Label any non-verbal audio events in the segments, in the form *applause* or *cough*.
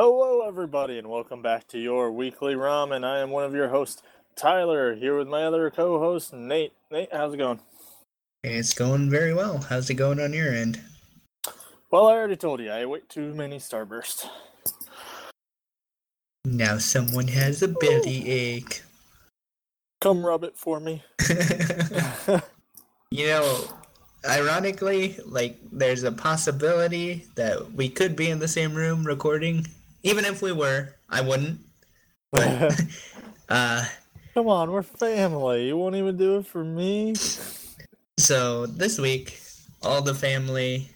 Hello, everybody, and welcome back to your weekly ramen. I am one of your hosts, Tyler, here with my other co-host, Nate. Nate, how's it going? It's going very well. How's it going on your end? Well, I already told you, I ate too many Starbursts. Now someone has a belly ache. Come rub it for me. *laughs* you know, ironically, like there's a possibility that we could be in the same room recording. Even if we were, I wouldn't. But *laughs* uh Come on, we're family. You won't even do it for me. So this week, all the family,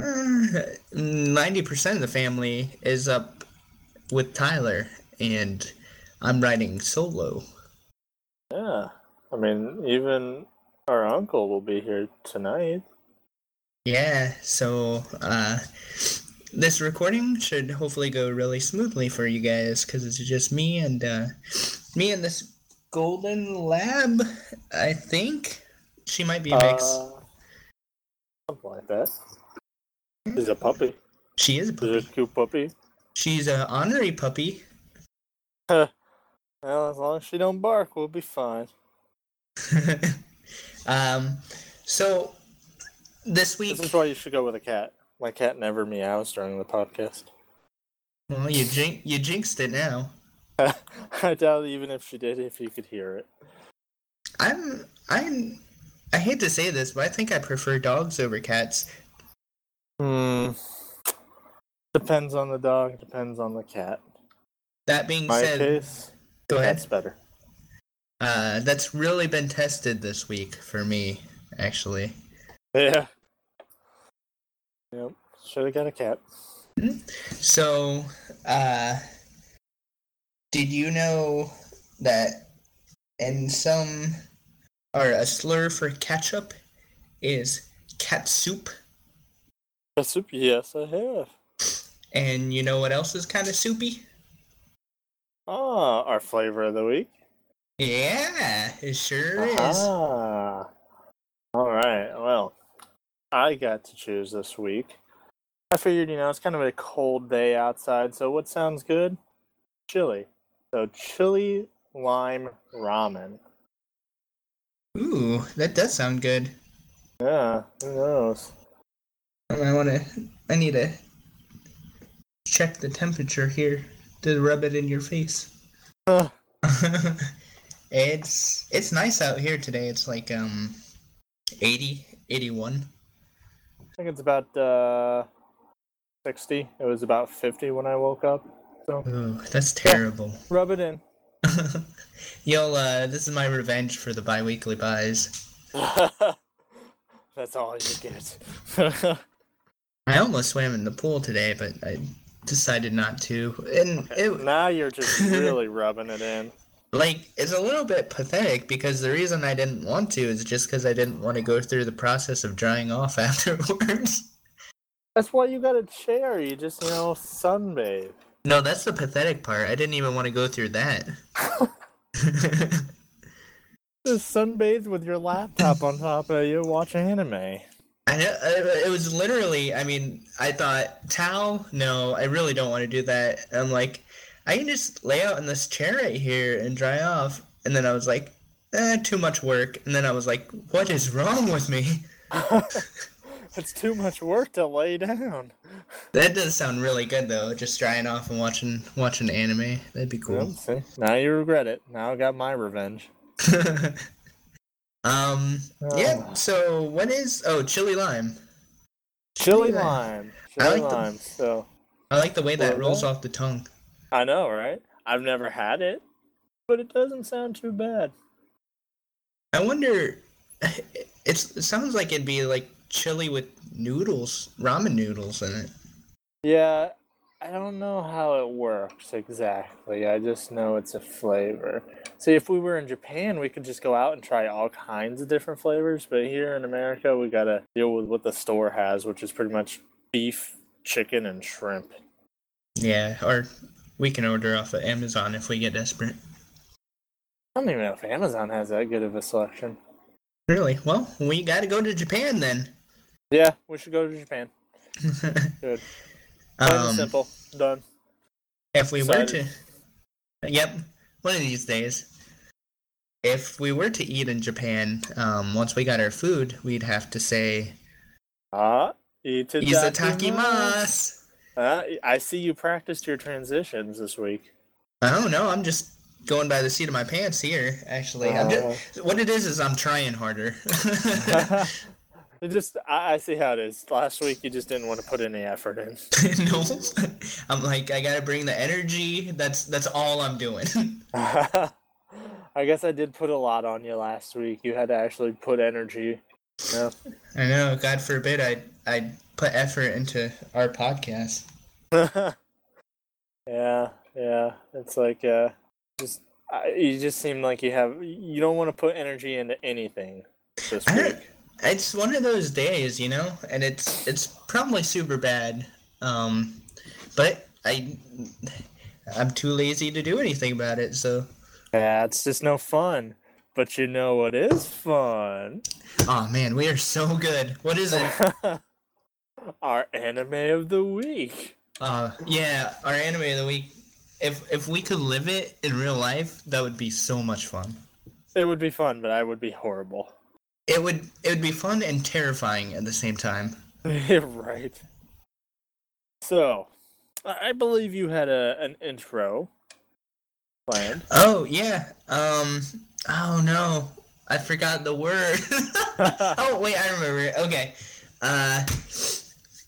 uh, ninety percent of the family is up with Tyler, and I'm riding solo. Yeah, I mean, even our uncle will be here tonight. Yeah, so uh, this recording should hopefully go really smoothly for you guys because it's just me and uh, me and this golden lab. I think she might be a mix. Uh, something like that. She's a puppy. she is a She's puppy. a cute puppy. She's an honorary puppy. *laughs* Well, as long as she don't bark, we'll be fine. *laughs* um, so this week, This is why you should go with a cat. My cat never meows during the podcast. well, you jin- you jinxed it now. *laughs* I doubt even if she did, if you could hear it. I'm I'm I hate to say this, but I think I prefer dogs over cats. Hmm. Depends on the dog. Depends on the cat. That being My said, case, go ahead. that's better. Uh, that's really been tested this week for me, actually. Yeah. Yep. Should have got a cat. So, uh, did you know that in some, or a slur for ketchup is cat soup? That's yes, I have. And you know what else is kind of soupy? Ah, our flavor of the week. Yeah, it sure is. Ah. All right. Well, I got to choose this week. I figured, you know, it's kind of a cold day outside, so what sounds good? Chili. So, chili lime ramen. Ooh, that does sound good. Yeah, who knows? I want to. I need to check the temperature here to rub it in your face. Huh. *laughs* it's it's nice out here today. It's like um 80, 81. I think it's about uh, 60. It was about 50 when I woke up. So, Ooh, that's terrible. rub it in. *laughs* Yo, uh, this is my revenge for the bi-weekly buys. *laughs* That's all you get. *laughs* I almost swam in the pool today, but I decided not to. And it, now you're just really rubbing it in. Like it's a little bit pathetic because the reason I didn't want to is just because I didn't want to go through the process of drying off *laughs* afterwards. That's why you got a chair. You just, you know, sunbathe. no, that's the pathetic part. I didn't even want to go through that. *laughs* Just sunbathe with your laptop on top of you, watch anime. I know it was literally. I mean, I thought towel. No, I really don't want to do that. I'm like, I can just lay out in this chair right here and dry off. And then I was like, eh, too much work. And then I was like, what is wrong with me? *laughs* it's too much work to lay down. That does sound really good though. Just drying off and watching watching anime. That'd be cool. Now you regret it. Now I got my revenge. *laughs* um. Yeah. Ah. So what is? Oh, chili lime. Chili lime. lime. I Chili like the- So I like the way that rolls off the tongue. I know, right? I've never had it, but it doesn't sound too bad. I wonder. *laughs* It's, it sounds like it'd be like chili with noodles, ramen noodles in it. Yeah, I don't know how it works exactly. I just know it's a flavor. See, if we were in Japan, we could just go out and try all kinds of different flavors. But here in America, we gotta deal with what the store has, which is pretty much beef, chicken, and shrimp. Yeah, or we can order off of Amazon if we get desperate. I don't even know if Amazon has that good of a selection. Really? Well, we got to go to Japan then. Yeah, we should go to Japan. *laughs* Good. Plain um, simple. Done. If we were to, yep, one of these days. If we were to eat in Japan, um, once we got our food, we'd have to say Ah, itadakimasu. Uh, I see you practiced your transitions this week. I don't know. I'm just going by the seat of my pants here. Actually, Uh. just, what it is is I'm trying harder. *laughs* *laughs* It just, I, I see how it is. Last week you just didn't want to put any effort in. *laughs* no, I'm like I gotta bring the energy. That's that's all I'm doing. I guess I did put a lot on you last week. You had to actually put energy. Yeah. I know. God forbid I I put effort into our podcast. *laughs* yeah, yeah. It's like, uh, just I, you just seem like you have. You don't want to put energy into anything this I week. don't, it's one of those days, you know, and it's it's probably super bad. Um, but I I'm too lazy to do anything about it. So, Yeah, it's just no fun. But you know what is fun? oh man, we are so good. What is it? *laughs* Our anime of the week. Uh, yeah, our anime of the week. If if we could live it in real life, that would be so much fun. It would be fun, but I would be horrible. It would it would be fun and terrifying at the same time. *laughs* right. So, I believe you had a an intro planned. Oh yeah. Um. Oh no, I forgot the word. *laughs* *laughs* oh wait, I remember. Okay. Uh,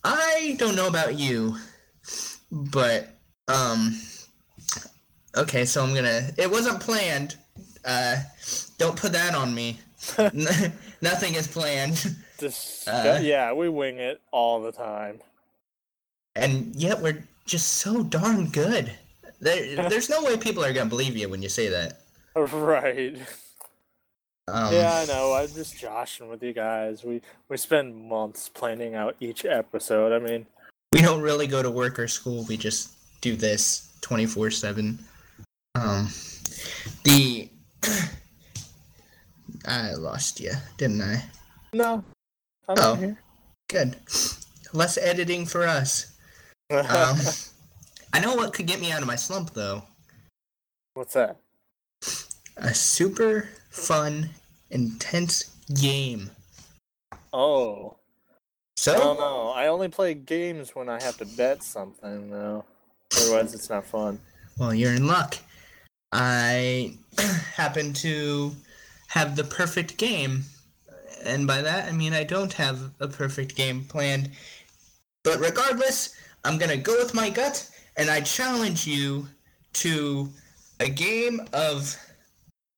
I don't know about you, but um. Okay, so I'm gonna. It wasn't planned. Uh, don't put that on me. *laughs* Nothing is planned, Just, Uh. yeah, we wing it all the time. and yet we're just so darn good. There, *laughs* there's no way people are gonna believe you when you say that. Right. *laughs* Um, Yeah, I know. I'm just joshing with you guys. We we spend months planning out each episode. I mean, we don't really go to work or school. We just do this 24 7. Um, the. *clears throat* I lost you, didn't I? no. I'm Oh. here. Good. Less editing for us. Um, *laughs* I know what could get me out of my slump, though. What's that? A super fun, intense game. Oh. I So, don't know. I only play games when I have to bet something, though. Otherwise, it's not fun. well, you're in luck. I *clears throat* happen to have the perfect game. And by that, I mean I don't have a perfect game planned. But regardless, I'm going to go with my gut, and I challenge you to a game of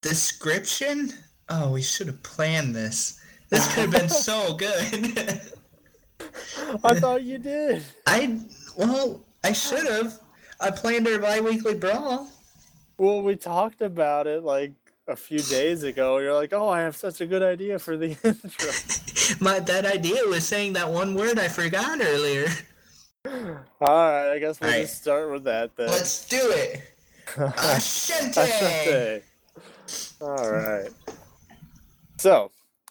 description. Oh, we should have planned this. This could have been so *laughs* good. I thought you did. *laughs* I, well, I should have. I planned our bi weekly brawl. Well, we talked about it like a few days ago. You're like, "Oh, I have such a good idea for the *laughs* intro." My that idea was saying that one word I forgot earlier. All right, I guess we'll All right. just start with that then. Let's do it. Ashente. All right. So,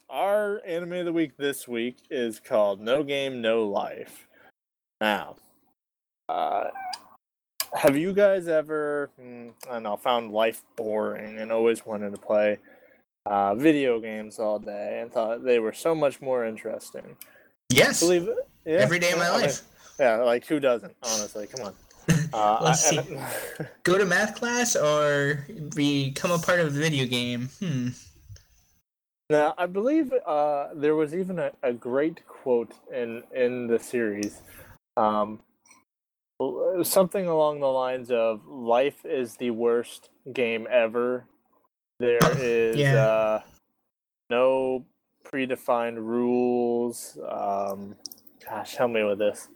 our anime of the week this week is called No Game, No Life. Now, uh, have you guys ever, hmm, I don't know, found life boring and always wanted to play uh, video games all day and thought they were so much more interesting? Yes. Believe it? Yeah. Every day of my life. yeah, like who doesn't? Honestly, come on. Uh, *laughs* Let's I- see. *laughs* Go to math class or become a part of a video game. Hmm. Now, I believe uh, there was even a, a great quote in in the series, um, something along the lines of "Life is the worst game ever." There is Yeah. uh, no predefined rules. Um, gosh, help me with this.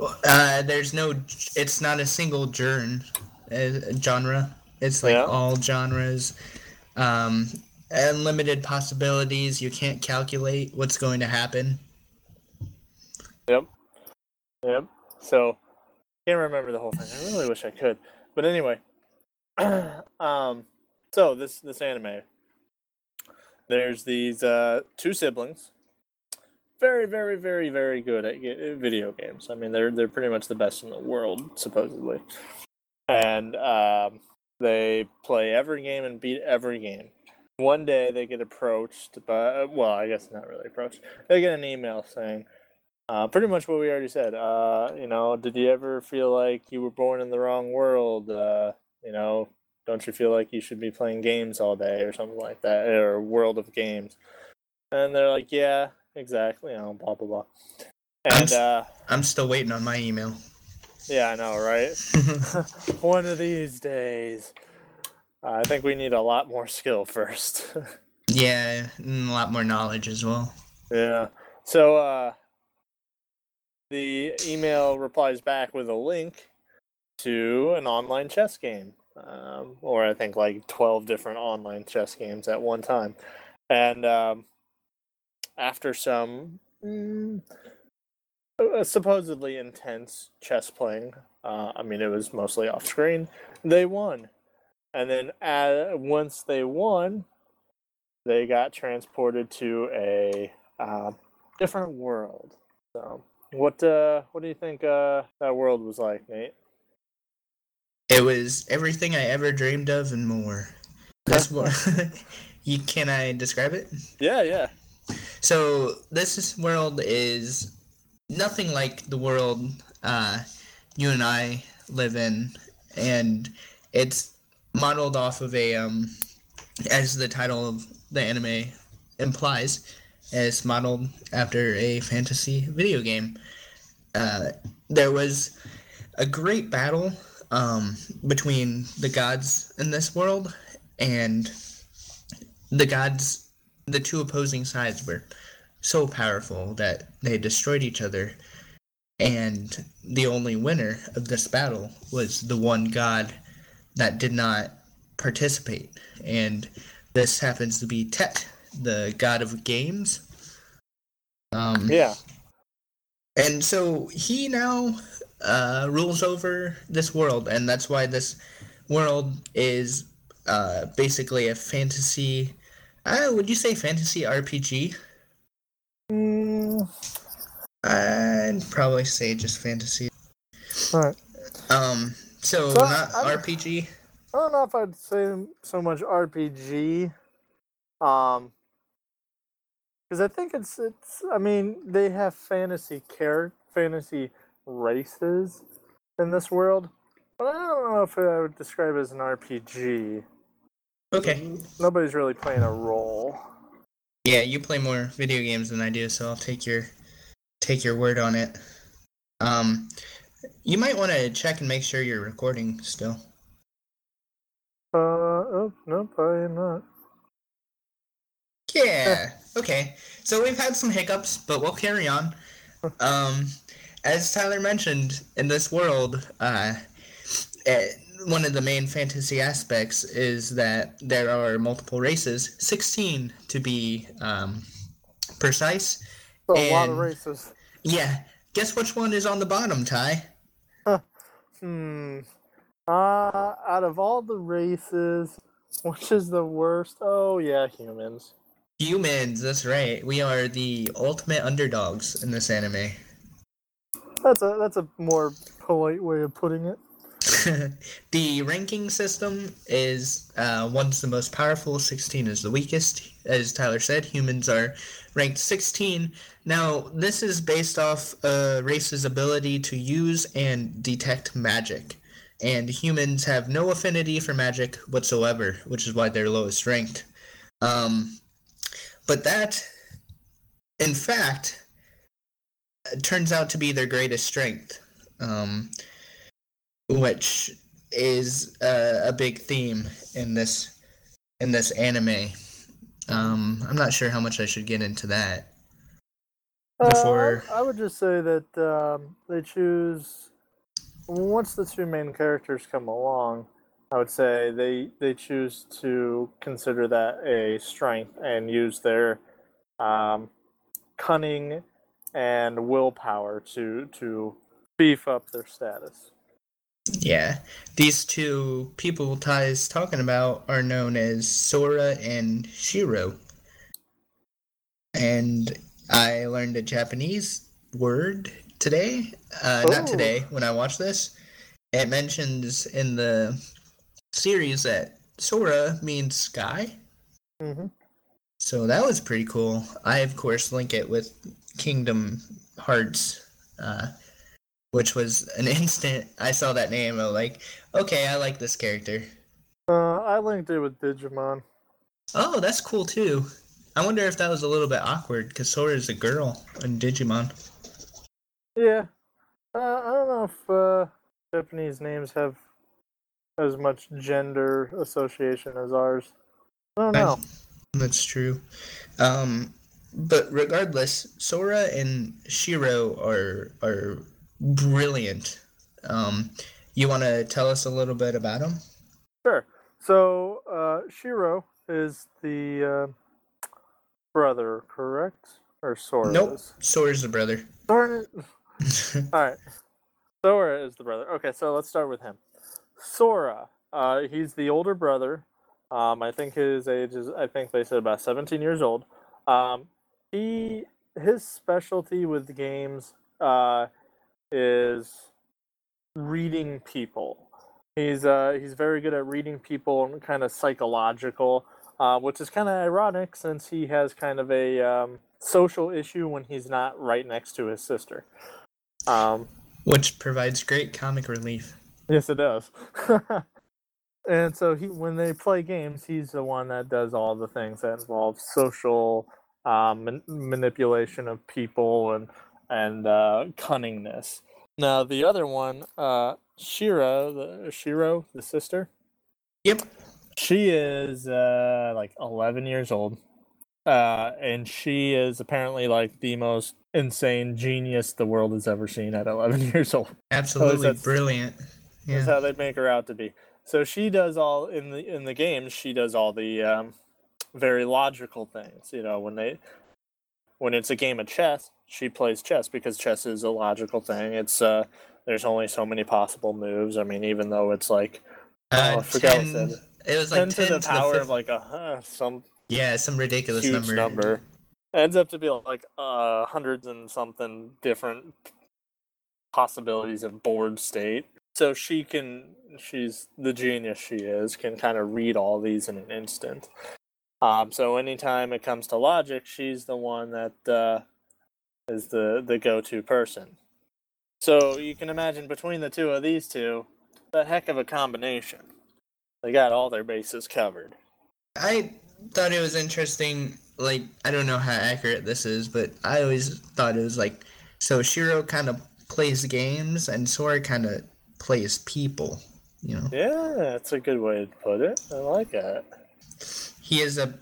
Uh, there's no. It's not a single genre. Uh, genre. It's like Yeah. all genres. Um, unlimited possibilities. You can't calculate what's going to happen. Yep. Yep. So can't remember the whole thing. I really wish I could. But anyway. *clears throat* um so this this anime. There's these uh two siblings. Very, very, very, very good at video games. I mean, they're they're pretty much the best in the world, supposedly. and um, they play every game and beat every game. One day they get approached, but well, I guess not really approached. They get an email saying, uh, pretty much what we already said. Uh, you know, did you ever feel like you were born in the wrong world? Uh, you know, don't you feel like you should be playing games all day or something like that, or World of Games? And they're like, yeah, exactly. You know, blah blah blah. I'm And uh, I'm still waiting on my email. yeah, I know, right? *laughs* *laughs* One of these days. I think we need a lot more skill first. *laughs* yeah, and a lot more knowledge as well. yeah. So uh the email replies back with a link to an online chess game. Um, or I think like 12 different online chess games at one time. And um, after some mm, uh, supposedly intense chess playing, uh, I mean, it was mostly off screen, they won. And then uh, once they won, they got transported to a uh, different world. So, what uh, what do you think uh, that world was like, Nate? It was everything I ever dreamed of and more. This one, *laughs* *laughs* you can I describe it? Yeah, yeah. So this world is nothing like the world uh, you and I live in, and it's modeled off of a, um, as the title of the anime implies, it's modeled after a fantasy video game. Uh, there was a great battle um, between the gods in this world, and the gods the two opposing sides were so powerful that they destroyed each other and the only winner of this battle was the one god that did not participate and this happens to be tet the god of games um Yeah. and so he now uh, rules over this world, and that's why this world is uh, basically a fantasy. Uh, would you say fantasy RPG? Mm, I'd probably say just fantasy. Alright. Um, so, So, not I'm- RPG. I don't know if I'd say so much RPG. Um, because I think it's it's. I mean, they have fantasy character, fantasy races in this world, but I don't know if I would describe it as an RPG. Okay. Nobody's really playing a role. Yeah, you play more video games than I do, so I'll take your take your word on it. Um, you might want to check and make sure you're recording still. Uh, oh, nope, I am not. Yeah. Okay. So we've had some hiccups, but we'll carry on. *laughs* Um, as Tyler mentioned, in this world, uh, eh, one of the main fantasy aspects is that there are multiple races, sixteen to be um, precise. So a lot of races. Yeah. Guess which one is on the bottom, Ty? Hmm. Uh, out of all the races, which is the worst? Oh yeah, humans. Humans. That's right. We are the ultimate underdogs in this anime. That's a that's a more polite way of putting it. *laughs* the ranking system is uh, one's the most powerful, 16 is the weakest. As Tyler said, humans are ranked 16. Now, this is based off a race's ability to use and detect magic. And humans have no affinity for magic whatsoever, which is why they're lowest ranked. Um, but that, in fact, turns out to be their greatest strength. Um, which is a, a big theme in this in this anime. Um, I'm not sure how much I should get into that. Uh, Before- I, I would just say that um, they choose once the two main characters come along. I would say they they choose to consider that a strength and use their um, cunning and willpower to to beef up their status. Yeah, these two people Ty's talking about are known as Sora and Shiro, and I learned a Japanese word today. Uh, Oh. Not today when I watched this. it mentions in the series that Sora means sky. Mm-hmm. So that was pretty cool. I of course link it with Kingdom Hearts, uh, which was an *laughs* instant. I saw that name. I was like, okay, I like this character. Uh, I linked it with Digimon. Oh, that's cool too. I wonder if that was a little bit awkward because Sora is a girl in Digimon. Yeah. Uh, I don't know if uh, Japanese names have as much gender association as ours. I don't know. That's true. Um, but regardless, Sora and Shiro are are brilliant. Um, you want to tell us a little bit about him? Sure. So uh, Shiro is the uh, brother, correct? Or Sora? Nope. is? Sora's the brother. It. *laughs* All right. Sora is the brother. Okay, so let's start with him. Sora, uh, he's the older brother. Um, I think his age is, I think they said about 17 years old. Um, he, his specialty with games uh, is reading people. He's uh, he's very good at reading people and kind of psychological, uh, which is kind of ironic since he has kind of a um, social issue when he's not right next to his sister. Um, Which provides great comic relief. Yes, it does. *laughs* and so he, when they play games, he's the one that does all the things that involve social um, man- manipulation of people and and uh, cunningness. Now the other one, uh, Shiro, the Shiro, the sister, Yep. she is uh, like 11 years old. Uh, and she is apparently like the most insane genius the world has ever seen at 11 *laughs* years old. Absolutely that's- brilliant. That's how they make her out to be. So she does all in the in the games. She does all the um, very logical things. You know, when they when it's a game of chess, she plays chess because chess is a logical thing. It's uh, there's only so many possible moves. I mean, even though it's like Uh, oh, I forgot 10, it it was like ten 10 to the power fifth- of like a uh, some yeah, some ridiculous number. number. ends up to be like uh, hundreds and something different possibilities of board state. So she can, she's the genius she is, can kind of read all these in an instant. Um, so anytime it comes to logic, she's the one that uh, is the the go to person. So you can imagine between the two of these two, a heck of a combination. They got all their bases covered. I thought it was interesting. Like, I don't know how accurate this is, but I always thought it was like so Shiro kind of plays games and Sora kind of plays people. You know, Yeah, that's a good way to put it. I like that. he is a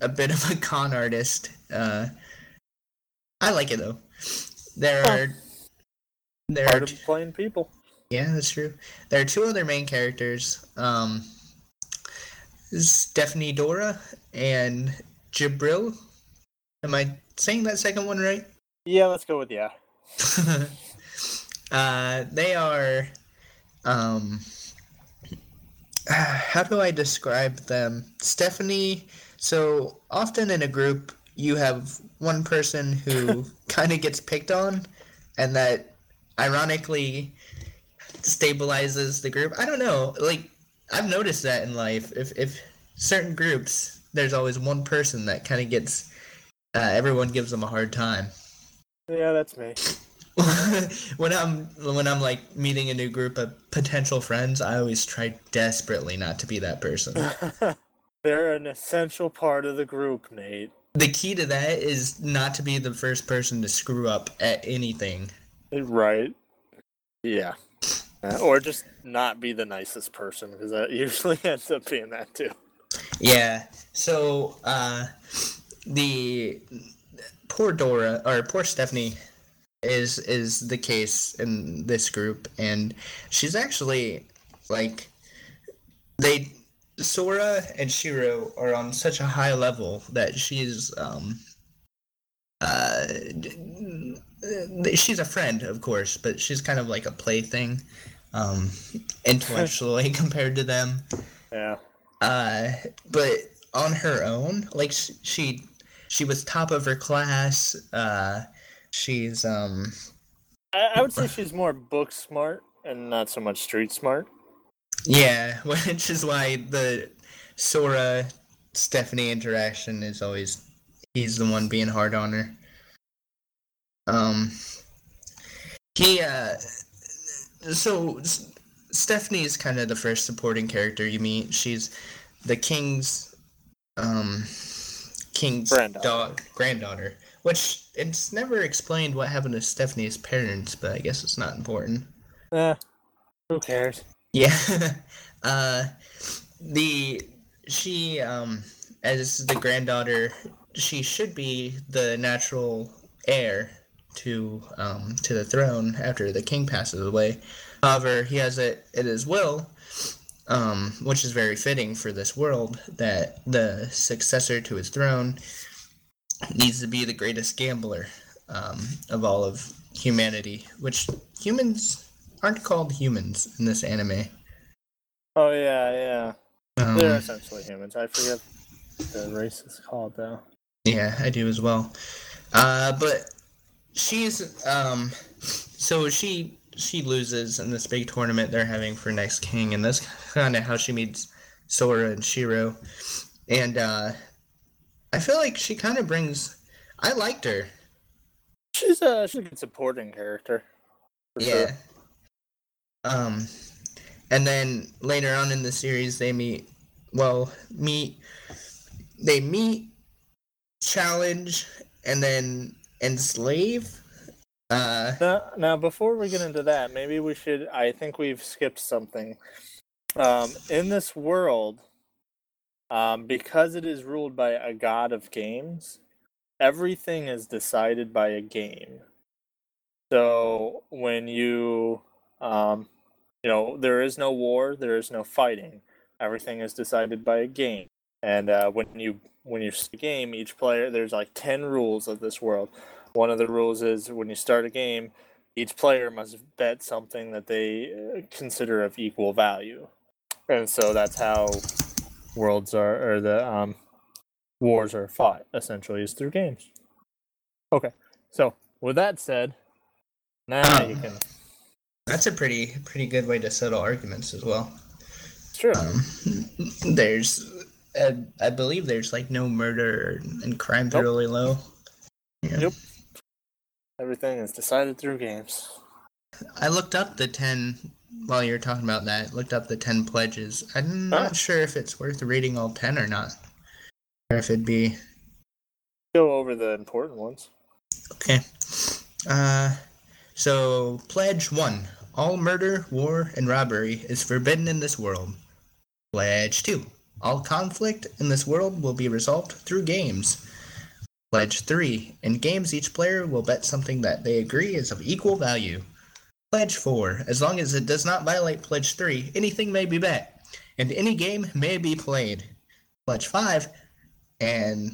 a bit of a con artist. Uh, I like it though. There Huh. are there are Part of playing people. Yeah, that's true. There are two other main characters. Um, Stephanie Dora and Jabril. Am I saying that second one right? Yeah, let's go with yeah. *laughs* uh, they are. Um, *sighs* how do I describe them? Stephanie. So often in a group, you have one person who *laughs* kind of gets picked on, and that ironically stabilizes the group. I don't know. Like I've noticed that in life. If if certain groups, there's always one person that kind of gets. Uh, everyone gives them a hard time. Yeah, that's me. *laughs* when I'm when I'm like meeting a new group of potential friends, I always try desperately not to be that person. *laughs* They're an essential part of the group, Nate. The key to that is not to be the first person to screw up at anything. Right. Yeah. Uh, or just not be the nicest person because that *laughs* usually ends up being that too. Yeah. So uh the poor Dora or poor Stephanie is is the case in this group and she's actually like they Sora and Shiro are on such a high level that she's um uh she's a friend of course but she's kind of like a plaything um intellectually *laughs* compared to them Yeah. uh but on her own like she she was top of her class uh she's um I, I would say she's more book smart and not so much street smart. Yeah, *laughs* which is why the Sora Stephanie interaction is always he's the one being hard on her. Um, he uh, so Stephanie is kind of the first supporting character you meet. She's the king's um king's Granddaughter. dog granddaughter, which it's never explained what happened to Stephanie's parents, but I guess it's not important. Eh, who cares? Yeah. *laughs* uh the she um as the granddaughter she should be the natural heir to um to the throne after the king passes away. However, he has it at his will um which is very fitting for this world that the successor to his throne needs to be the greatest gambler um, of all of humanity, which humans aren't called humans in this anime. Oh yeah, yeah. Um, They're essentially humans. I forget the race is called though. Yeah, I do as well. Uh, but she's um, so she she loses in this big tournament they're having for next king, and that's kind of how she meets Sora and Shiro, and uh, I feel like she kind of brings. I liked her. She's a she's a good supporting character. for Yeah. sure. Um, and then later on in the series, they meet. Well, meet. They meet, challenge, and then enslave. Uh, Now, now, before we get into that, maybe we should. I think we've skipped something. Um, in this world, um, because it is ruled by a god of games, everything is decided by a game. So when you, um, you know, there is no war, there is no fighting. Everything is decided by a game. And uh, when you when you start a game, each player there's like ten rules of this world. One of the rules is when you start a game, each player must bet something that they uh, consider of equal value, and so that's how worlds are or the um, wars are fought. Essentially, is through games. Okay, so with that said, now you can. That's a pretty pretty good way to settle arguments as well. It's true. Um, *laughs* there's, uh, I believe there's like no murder and crime's Nope. really low. Yeah. Yep. Everything is decided through games. I looked up the 10 while you were talking about that. Looked up the 10 pledges. I'm not sure if it's worth reading all 10 or not. Or if it'd be Go over the important ones. okay. Uh so pledge 1. All murder, war, and robbery is forbidden in this world. Pledge 2. All conflict in this world will be resolved through games. Pledge 3. In games, each player will bet something that they agree is of equal value. Pledge 4. As long as it does not violate Pledge 3, anything may be bet, and any game may be played. Pledge 5. And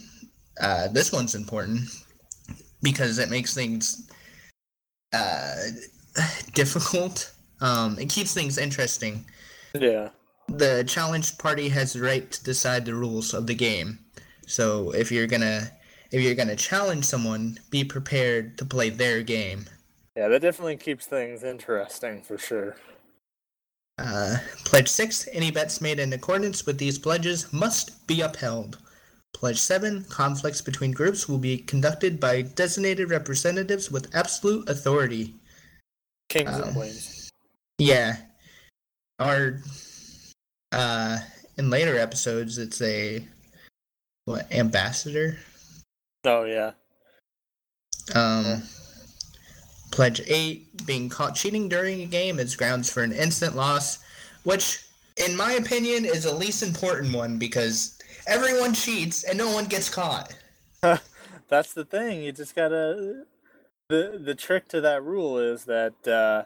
uh, this one's important because it makes things uh, *sighs* difficult. Um, it keeps things interesting Yeah. the challenged party has the right to decide the rules of the game. So if you're gonna if you're gonna challenge someone, be prepared to play their game. Yeah, that definitely keeps things interesting for sure. Uh, pledge six: Any bets made in accordance with these pledges must be upheld. Pledge seven: Conflicts between groups will be conducted by designated representatives with absolute authority. Kings Um, and queens. Yeah, our uh, in later episodes, it's a what ambassador. Oh yeah. Um, pledge eight: Being caught cheating during a game is grounds for an instant loss, which, in my opinion, is the least important one because everyone cheats and no one gets caught. *laughs* That's the thing. You just gotta. The The trick to that rule is that uh,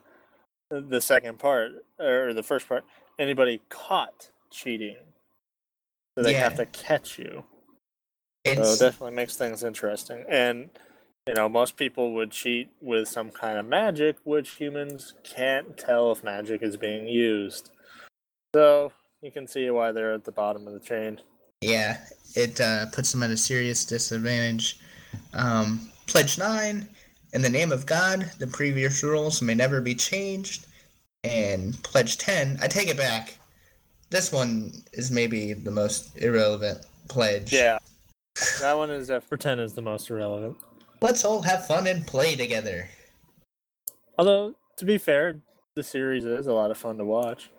the second part or the first part, anybody caught cheating, so they have to catch you. So it definitely makes things interesting. And you know, most people would cheat with some kind of magic, which humans can't tell if magic is being used. So you can see why they're at the bottom of the chain. yeah, it uh, puts them at a serious disadvantage. Um, pledge nine: In the name of God, the previous rules may never be changed. and Pledge 10. I take it back. This one is maybe the most irrelevant pledge. Yeah, that one is uh, pretend is the most irrelevant. Let's all have fun and play together. Although to be fair, the series is a lot of fun to watch.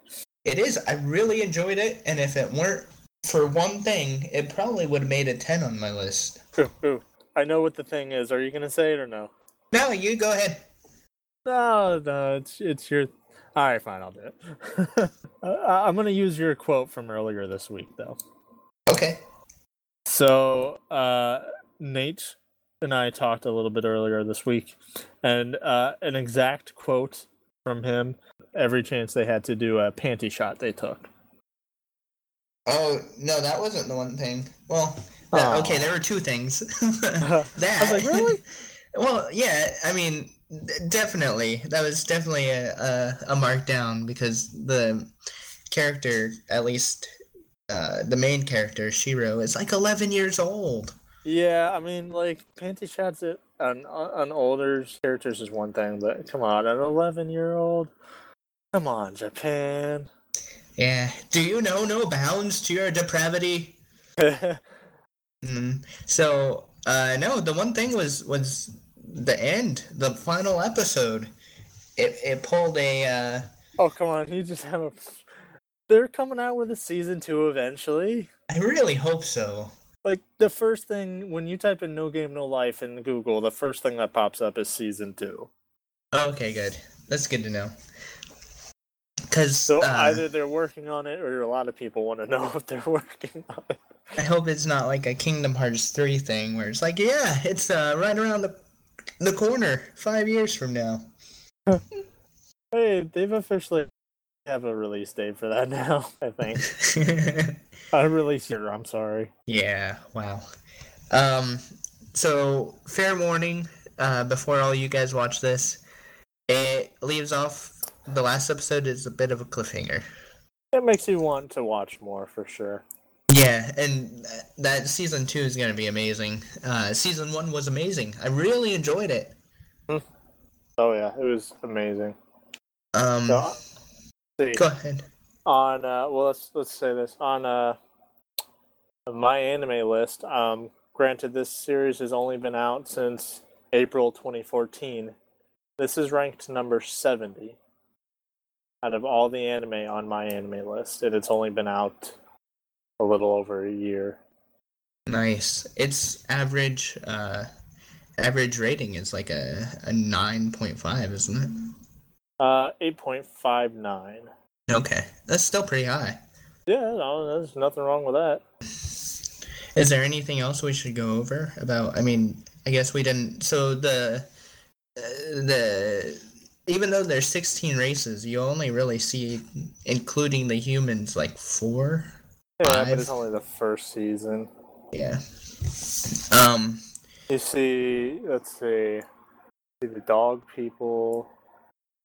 It is. I really enjoyed it, and if it weren't for one thing, it probably would have made a 10 on my list. Ooh, ooh. I know what the thing is. Are you gonna say it or no? No, you go ahead. No, no, it's it's your. All right, fine, I'll do it. *laughs* I- I'm gonna use your quote from earlier this week, though. Okay. So, uh, Nate and I talked a little bit earlier this week, and uh, an exact quote from him. Every chance they had to do a panty shot, they took. Oh, no, that wasn't the one thing. Well, that- okay, there were two things. *laughs* *laughs* I that. was like, really? Well, yeah, I mean, definitely. That was definitely a, a, a markdown because the character, at least uh, the main character, Shiro, is like 11 years old. Yeah, I mean, like panty shots at on on older characters is one thing, but come on, an 11 year old. Come on, Japan. Yeah. Do you know no bounds to your depravity? *laughs* Mm. So, uh, no, the one thing was was the end, the final episode. It it pulled a uh, oh come on, you just have a. They're coming out with a season two eventually. I really hope so. Like the first thing when you type in "No Game No Life" in Google, the first thing that pops up is season two. Okay, good. That's good to know. Because So uh, either they're working on it, or a lot of people want to *laughs* know if they're working on it. I hope it's not like a Kingdom Hearts three thing where it's like, yeah, it's uh, right around the the corner, five years from now. *laughs* Hey, they've officially have a release date for that *laughs* now. I think *laughs* a release year. I'm sorry. yeah. Wow. Um. So fair warning. Uh, before all you guys watch this, it leaves off. The last episode is a bit of a cliffhanger. It makes you want to watch more for sure. Yeah, and that season two is gonna be amazing. Uh, season one was amazing. I really enjoyed it. Oh yeah, it was amazing. Um, So, go ahead. on uh, well, let's let's say this on uh MyAnimeList. Um, granted, this series has only been out since April 2014. This is ranked number 70 out of all the anime on MyAnimeList, and it's only been out a little over a year. Nice. Its average uh average rating is like a a nine point five, isn't it? Uh, 8.59. Okay, that's still pretty high. Yeah, no, there's nothing wrong with that. Is there anything else we should go over about? I mean, I guess we didn't. So the uh, the even though there's 16 races, you only really see, including the humans, like four. Yeah, but it's only the first season. Yeah. Um. You see, let's see, see the dog people,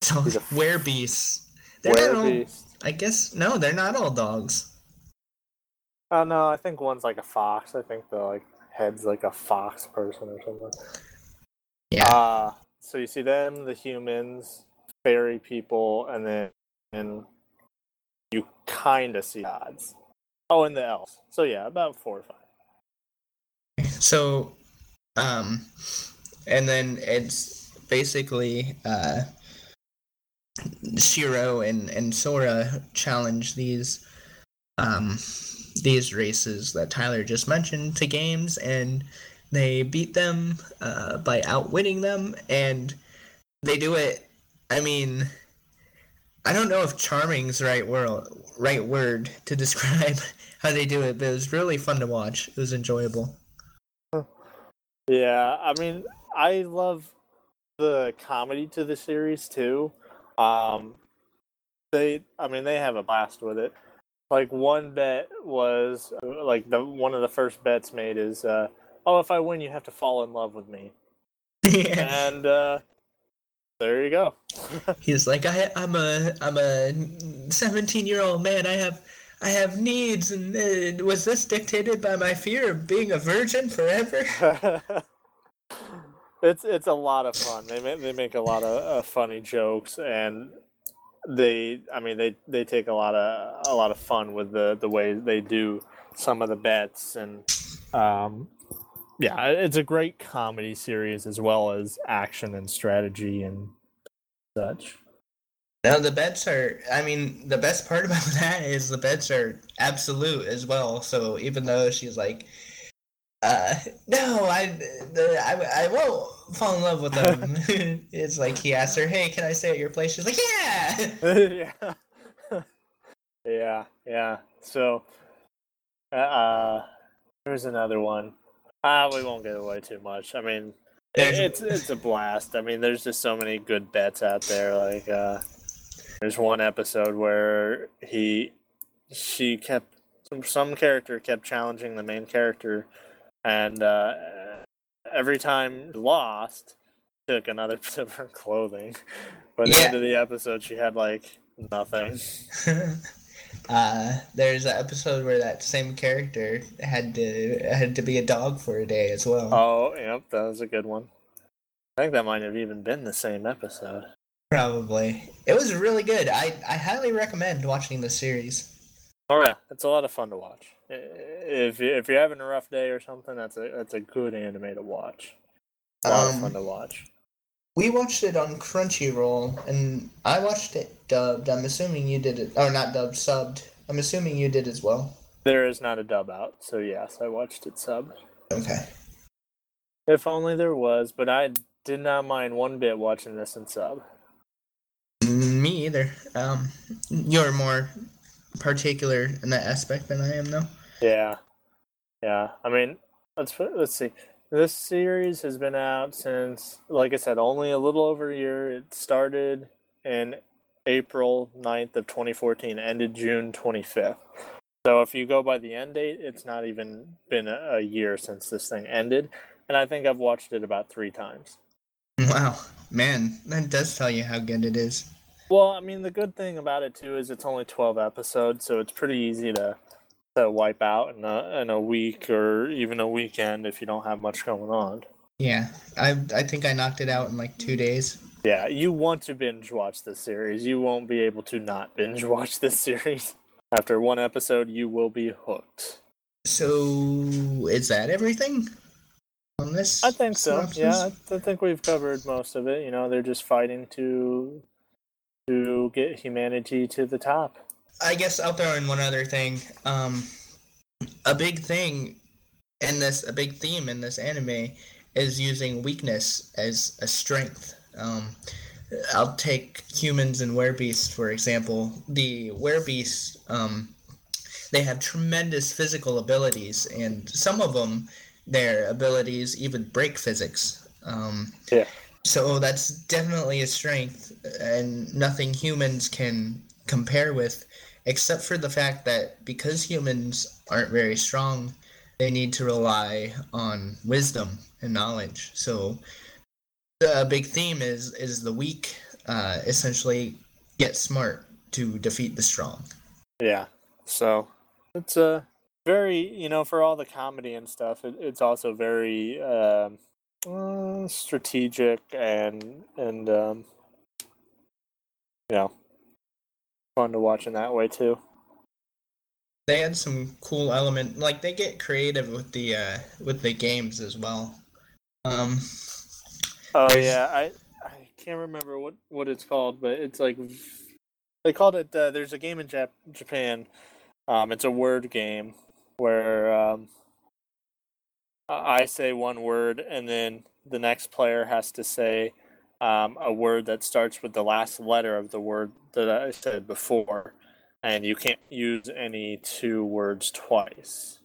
So the *laughs* werebeasts. They're all. I guess no, they're not all dogs. Oh no, I think one's like a fox. I think the like head's like a fox person or something. Yeah. Uh so you see them, the humans, fairy people, and then and you kind of see gods. Oh, and the elves. So yeah, about four or five. So, um, and then it's basically uh, Shiro and and Sora challenge these um these races that Tyler just mentioned to games, and they beat them uh, by outwitting them, and they do it. I mean. I don't know if charming's the right word, right word to describe *laughs* how they do it, but it was really fun to watch. It was enjoyable. Yeah, I mean, I love the comedy to the series too. Um, they, I mean, they have a blast with it. Like one bet was like the one of the first bets made is, uh, oh, if I win, you have to fall in love with me, *laughs* yeah. and uh, there you go. He's like, I, I'm a, I'm a 17 year old man. I have, I have needs, and uh, was this dictated by my fear of being a virgin forever? *laughs* it's it's a lot of fun. They make they make a lot of uh, funny jokes, and they I mean they they take a lot of a lot of fun with the the way they do some of the bets and um yeah, it's a great comedy series as well as action and strategy and such. Now the bets are. I mean, the best part *laughs* about that is the bets are absolute as well. So even though she's like, uh, *laughs* no, I, the, I, I won't fall in love with them. *laughs* it's like he asks her, "Hey, can I stay at your place?" She's like, "Yeah." yeah, yeah, yeah. So, uh, there's another one. Ah, we won't give away too much. I mean, There's- it's it's a blast. I mean, there's just so many good bets out there. Like, uh, there's one episode where he, she kept some some character kept challenging the main character, and uh, every time lost, took another *laughs* bit of her clothing. By the Yeah. end of the episode, she had like nothing. *laughs* uh, there's an episode where that same character had to had to be a dog for a day as well. Oh, yep, that was a good one. I think that might have even been the same episode. Probably. It was really good. I, I highly recommend watching the series. Oh yeah, it's a lot of fun to watch. If you- if you're having a rough day or something, that's a that's a good anime to watch. A lot of Um, fun to watch. We watched it on Crunchyroll, and I watched it dubbed. I'm assuming you did it, or not dubbed, subbed. I'm assuming you did as well. There is not a dub out, so yes, I watched it sub. Okay. If only there was, but I did not mind one bit watching this in sub. Me either. Um, you're more particular in that aspect than I am, though. Yeah, yeah. I mean, let's let's see. This series has been out since, like I said, only a little over a year. It started in April 9th of 2014, ended June 25th. So if you go by the end date, it's not even been a, year since this thing ended, and I think I've watched it about three times. Wow, man, that does tell you how good it is. Well, I mean, the good thing about it too is it's only 12 episodes, so it's pretty easy to to wipe out in a, in a week or even a weekend if you don't have much going on. Yeah, I I think I knocked it out in like two days. Yeah, you want to binge watch this series. You won't be able to not binge *laughs* watch this series. After one episode, you will be hooked. So is that everything on this? I think so. Yeah, I think we've covered most of it. You know, they're just fighting to to get humanity to the top. I guess I'll throw in one other thing. Um, a big thing in this, a big theme in this anime is using weakness as a strength. Um, I'll take humans and werebeasts for example. The werebeasts, um, they have tremendous physical abilities, and some of them, their abilities even break physics. Um, Yeah. so that's definitely a strength, and nothing humans can compare with, except for the fact that because humans aren't very strong, they need to rely on wisdom and knowledge. So the big theme is is the weak uh, essentially get smart to defeat the strong. Yeah. So it's a very, you know, for all the comedy and stuff, it, it's also very um, uh, strategic and and um, you know, fun to watch in that way too. They had some cool element, like they get creative with the uh, with the games as well. Um, Oh yeah, I I can't remember what what it's called, but it's like they called it. Uh, there's a game in Jap- Japan. Um, it's a word game where um, I say one word and then the next player has to say um, a word that starts with the last letter of the word that I said before, and you can't use any two words twice.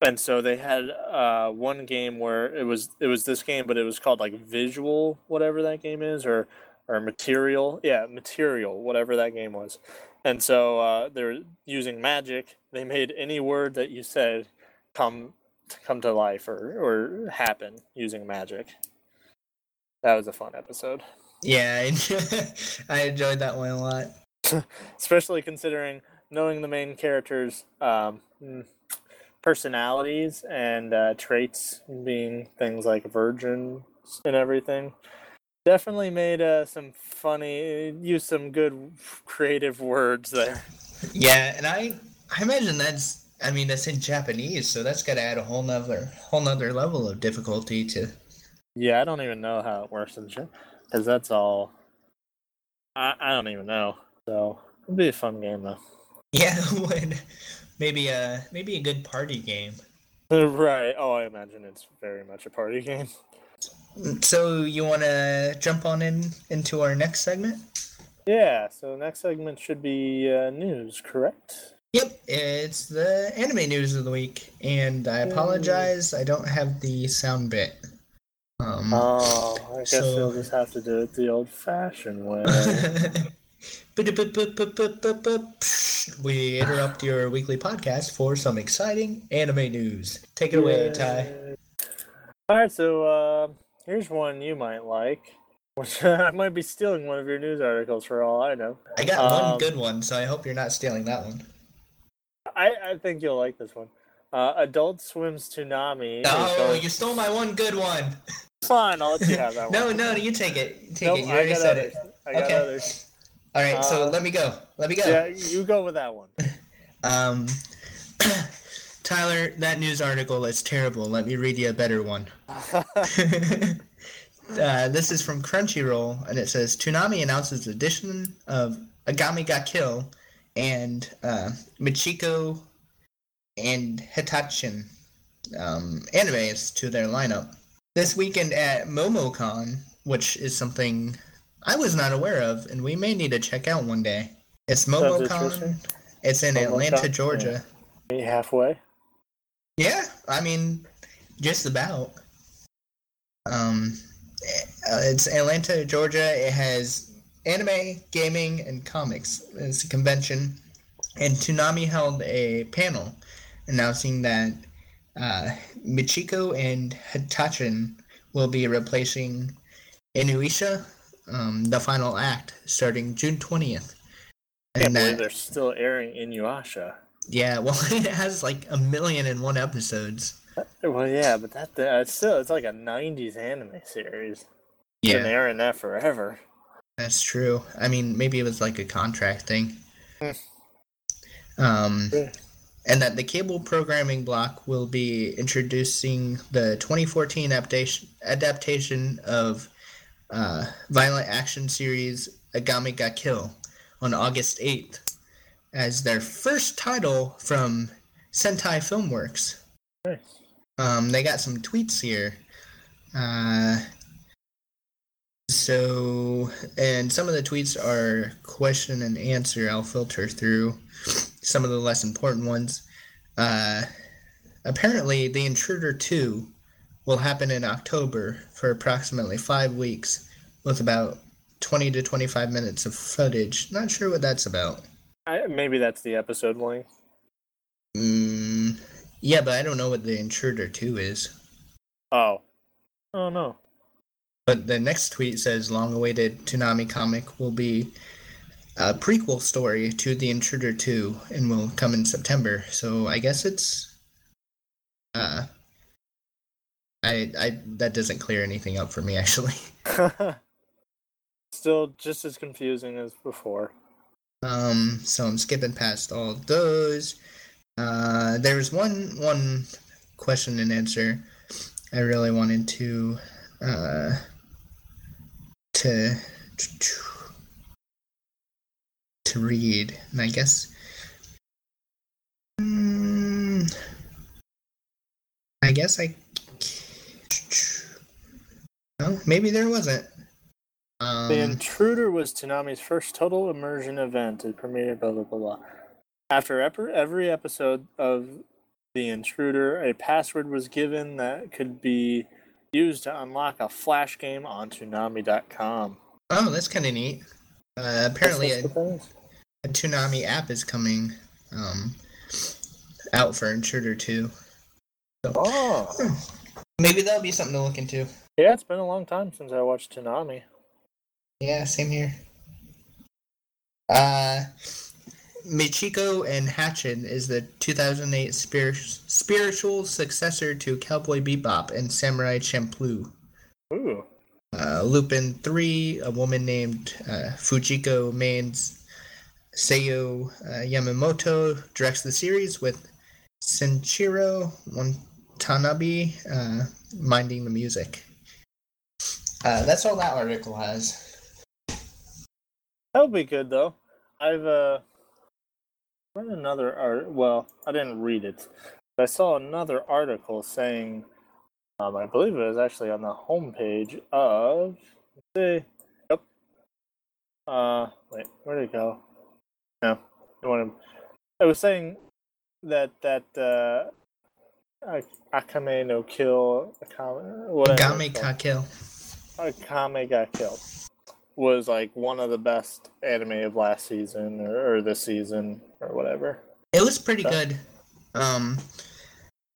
And so they had uh, one game where it was it was this game, but it was called like Visual, whatever that game is, or or Material, yeah, Material, whatever that game was. And so uh, they're using magic. They made any word that you said come come to life or or happen using magic. That was a fun episode, yeah, I *laughs* enjoyed that one a lot. *laughs* especially considering knowing the main characters' um, mm, personalities and uh, traits, being things like virgins and everything. Definitely made uh, some funny, used some good creative words there. *laughs* Yeah, and I I imagine that's I mean that's in Japanese, so that's got to add a whole nother whole nother level of difficulty to. Yeah, I don't even know how it works in Japan because that's all. I I don't even know. So it'll be a fun game though. *laughs* Yeah, would maybe a maybe a good party game. *laughs* Right. Oh, I imagine it's very much a party game. So you want to jump on in into our next segment? Yeah. So next segment should be uh, news, correct? Yep, it's the anime news of the week, and I apologize, I don't have the sound bit. Um, Oh, I guess So- you'll just have to do it the old-fashioned way. *laughs* we interrupt your weekly podcast for some exciting anime news. Take it away, Ty. All right, so uh, here's one you might like. Which *laughs* I might be stealing one of your news articles for all I know. I got one Um, good one, so I hope you're not stealing that one. I, I think you'll like this one. Uh, Adult Swim's Toonami. is Oh, you stole my one good one. *laughs* Fine, I'll let you have that *laughs* one. no, no, you take it. You take Nope, it. You I already got said others. it. I got Okay. others. All right, so Uh, let me go. Let me go. Yeah, you go with that one. *laughs* Um, *coughs* Tyler, that news article is terrible. Let me read you a better one. *laughs* uh, this is from Crunchyroll, and it says Toonami announces addition of Akame ga Kill and uh, Michiko and Hatchin um, animes to their lineup. This weekend at MomoCon, which is something I was not aware of, and we may need to check out one day. It's MomoCon. It's in MomoCon, Atlanta. Georgia. Meet halfway. Yeah, I mean, just about. Um, uh, it's Atlanta, Georgia. It has anime, gaming, and comics. It's a convention, and Toonami held a panel announcing that uh, Michiko and Hatchin will be replacing Inuyasha, um, the final act, starting June twentieth. And believe that, they're still airing Inuyasha. yeah, well, *laughs* it has like a million and one episodes. Well, yeah, but that uh, it's still it's like a '90s anime series. Yeah, been airing that forever. That's true. I mean, maybe it was like a contract thing. Hmm. Um, Yeah. And that the cable programming block will be introducing the 2014 adaptation adaptation of uh, violent action series Akame ga Kill on August 8th as their first title from Sentai Filmworks. Nice. Um, they got some tweets here. Uh, so, and some of the tweets are question and answer. I'll filter through some of the less important ones. Uh, apparently, The Intruder 2 will happen in October for approximately five weeks with about 20 to 25 minutes of footage. Not sure what that's about. I, maybe that's the episode length. Mm, yeah, but I don't know what The Intruder 2 is. Oh, oh no. But the next tweet says long awaited Toonami comic will be a prequel story to The Intruder 2 and will come in September. So I guess it's uh I I that doesn't clear anything up for me *laughs* actually. *laughs* Still just as confusing as before. Um so I'm skipping past all those. Uh there's one one question and answer I really wanted to uh to to read, and I guess mm, I guess I no maybe there wasn't. Um, The Intruder was Toonami's first total immersion event. It premiered blah blah blah blah. After every episode of The Intruder, a password was given that could be used to unlock a flash game on Toonami.com. oh, that's kind of neat. Uh, apparently, a, what that is. A Toonami app is coming um, out for Intruder 2. Oh, *laughs* Maybe that'll be something to look into. yeah, it's been a long time since I watched Toonami. Yeah, same here. Uh, Michiko and Hatchin is the 2008 spir- spiritual successor to Cowboy Bebop and Samurai Champloo. Ooh, Uh, Lupin 3, a woman named uh, Fujiko Mine Sayo uh, Yamamoto directs the series with Shinichiro Watanabe uh, minding the music. Uh, that's all that article has. That would be good though. I've uh read another art. Well, I didn't read it. But I saw another article saying, um, I believe it was actually on the homepage of. Let's see. Yep. Uh, wait, where'd it go? No, it wanted. It was saying that that uh, Akame no Kill, Akame, whatever. Game ka kill. Akame got killed was like one of the best anime of last season or, or this season or whatever. It was pretty So- good. Um,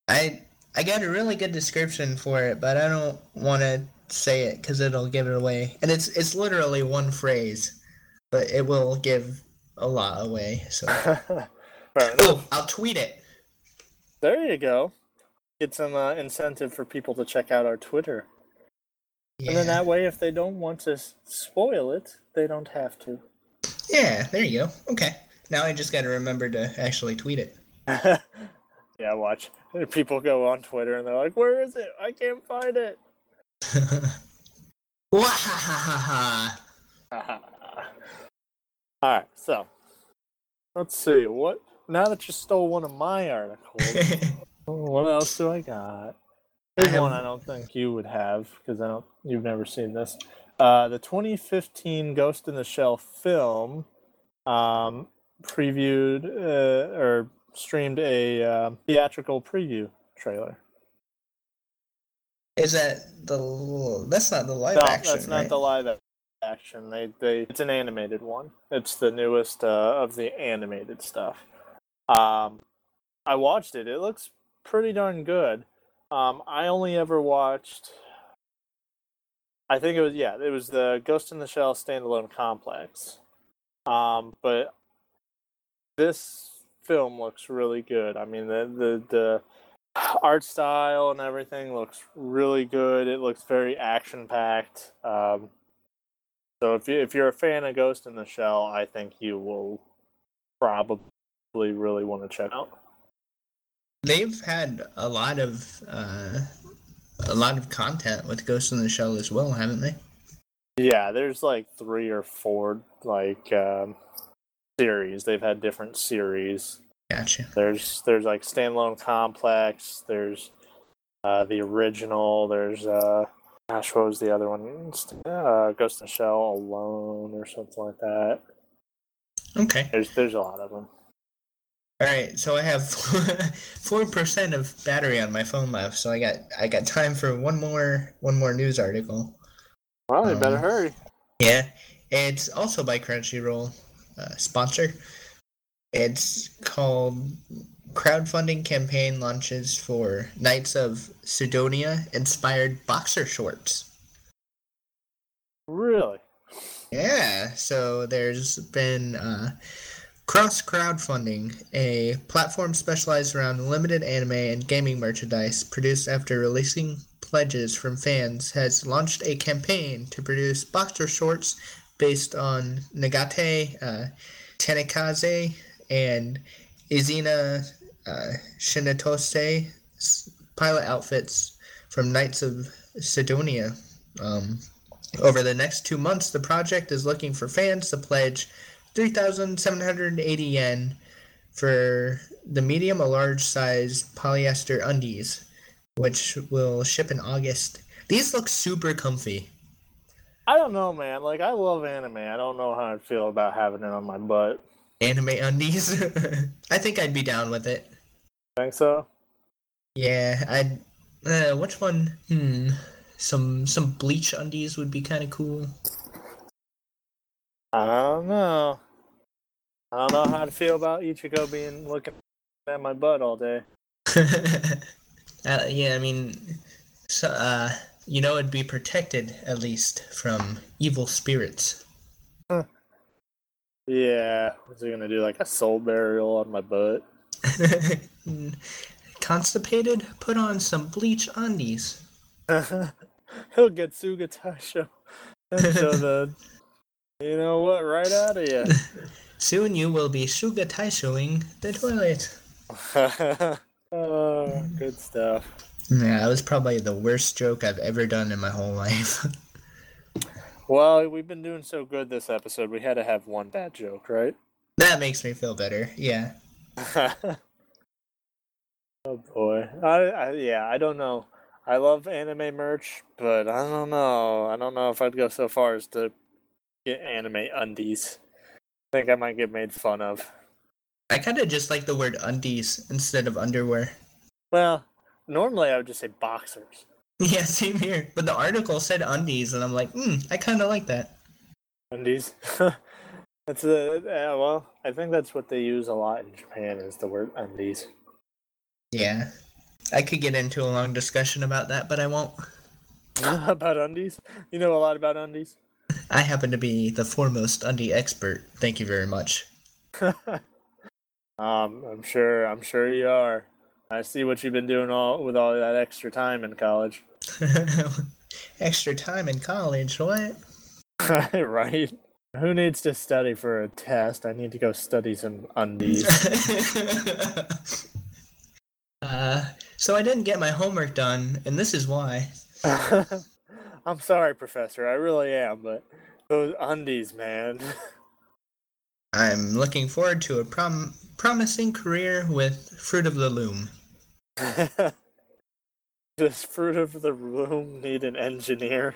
I I got a really good description for it, but I don't want to say it because it'll give it away. And it's it's literally one phrase, but it will give a lot away. So *laughs* oh, I'll tweet it. There you go. Get some uh, incentive for people to check out our Twitter. Yeah. And then that way, if they don't want to spoil it, they don't have to. yeah, there you go. Okay, now I just got to remember to actually tweet it. *laughs* yeah, watch. *laughs* People go on Twitter and they're like, where is it? I can't find it. Wahahaha. All right, so let's see. What now that you stole one of my articles, *laughs* what else do I got? Here's one I don't think you would have because I don't. You've never seen this. Uh, the 2015 Ghost in the Shell film um, previewed uh, or streamed a uh, theatrical preview trailer. Is that the? That's not the live No, action. that's not right? the live action. They they it's an animated one. It's the newest uh, of the animated stuff. Um, I watched it. It looks pretty darn good. Um, I only ever watched. I think it was yeah, it was the Ghost in the Shell standalone complex. Um, but this film looks really good. I mean the the the art style and everything looks really good. It looks very action packed. Um, so if you if you're a fan of Ghost in the Shell, I think you will probably really want to check out. They've had a lot of uh, a lot of content with Ghost in the Shell as well, haven't they? Yeah, there's like three or four like um, series. They've had different series. Gotcha. There's there's like standalone complex. There's uh, the original. There's uh, gosh, what was the other one? Uh, Ghost in the Shell Alone or something like that. Okay. There's there's a lot of them. All right. So I have *laughs* four percent of battery on my phone left, so I got I got time for one more one more news article. Well, you better Um, hurry. Yeah, it's also by Crunchyroll, uh, sponsor. It's called crowdfunding campaign launches for Knights of Sidonia inspired boxer shorts. Really? Yeah, so there's been uh, Cross Crowdfunding, a platform specialized around limited anime and gaming merchandise produced after releasing pledges from fans, has launched a campaign to produce boxer shorts based on Nagate, uh, Tanikaze, and Izana uh, Shinatose pilot outfits from Knights of Sidonia. Um, over the next two months, the project is looking for fans to pledge 3,780 yen for the medium or large size polyester undies, which will ship in August. These look super comfy. I don't know, man. Like I love anime. I don't know how I'd feel about having it on my butt. Anime undies. *laughs* I think I'd be down with it. Think so? Yeah, I'd. Uh, which one? Hmm. Some some bleach undies would be kind of cool. I don't know. I don't know how to feel about Ichigo being looking at my butt all day. *laughs* uh, yeah, I mean, so, uh, you know, it'd be protected at least from evil spirits. Huh. Yeah. What's he gonna do? Like a soul burial on my butt? *laughs* Constipated? Put on some bleach undies. *laughs* he'll Getsuga Tensho and show the, you know what, right out of you. Soon you will be Suga Taishoing the toilet. *laughs* oh, good stuff. Yeah, that was probably the worst joke I've ever done in my whole life. Well, we've been doing so good this episode. We had to have one bad joke, right? that makes me feel better. Yeah. *laughs* oh boy, I, I yeah, I don't know. I love anime merch, but I don't know. I don't know if I'd go so far as to get anime undies. I think I might get made fun of. I kind of just like the word undies instead of underwear. Well, normally I would just say boxers. *laughs* Yeah, same here. But the article said undies, and I'm like, hmm, I kind of like that. Undies. *laughs* that's the uh, well. I think that's what they use a lot in Japan is the word undies. Yeah. I could get into a long discussion about that, but I won't. *laughs* about undies? You know a lot about undies. I happen to be the foremost undie expert. Thank you very much. *laughs* um, I'm sure. I'm sure you are. I see what you've been doing all with all that extra time in college. *laughs* extra time in college, what? right. Who needs to study for a test? I need to go study some undies. *laughs* uh, so I didn't get my homework done, and this is why. *laughs* I'm sorry, Professor. I really am, but those undies, man. *laughs* I'm looking forward to a prom- promising career with Fruit of the Loom. Does Fruit of the Loom need an engineer?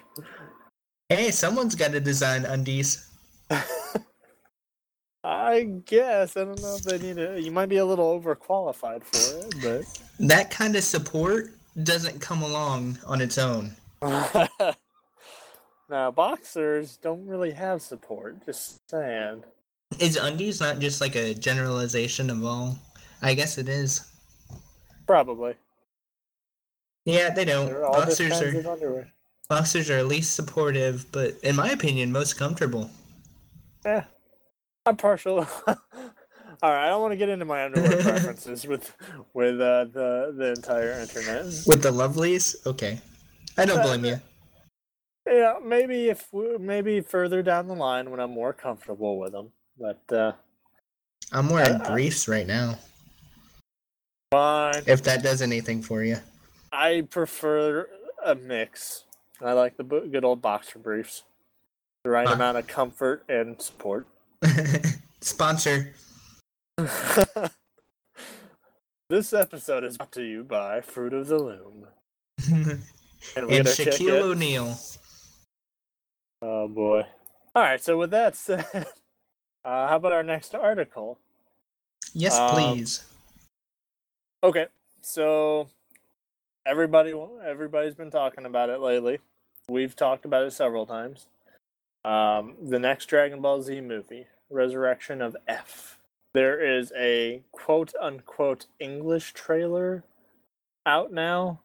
Hey, someone's got to design undies. *laughs* I guess. I don't know if they need it. You might be a little overqualified for it, but. That kind of support doesn't come along on its own. *laughs* now, boxers don't really have support, just saying. Is undies not just like a generalization of all? I guess it is. Probably. Yeah, they don't. Boxers are boxers are least supportive, but in my opinion, most comfortable. Yeah. I'm partial. *laughs* All right, I don't want to get into my underwear *laughs* preferences with with uh, the the entire internet. With the lovelies, okay. I don't blame you. *laughs* Yeah, maybe if maybe further down the line when I'm more comfortable with them. But uh, I'm wearing I- I- briefs right now. fine. If that does anything for you. I prefer a mix. I like the good old boxer briefs. The right amount of comfort and support. *laughs* Sponsor. *laughs* this episode is brought to you by Fruit of the Loom. *laughs* and And we're gonna check Shaquille. O'Neal. Oh boy. All right. So with that said, uh, how about our next article? Yes, Um, please. Okay. So everybody, everybody's been talking about it lately. We've talked about it several times. Um, the next Dragon Ball Z movie, Resurrection of F. There is a quote unquote English trailer out now.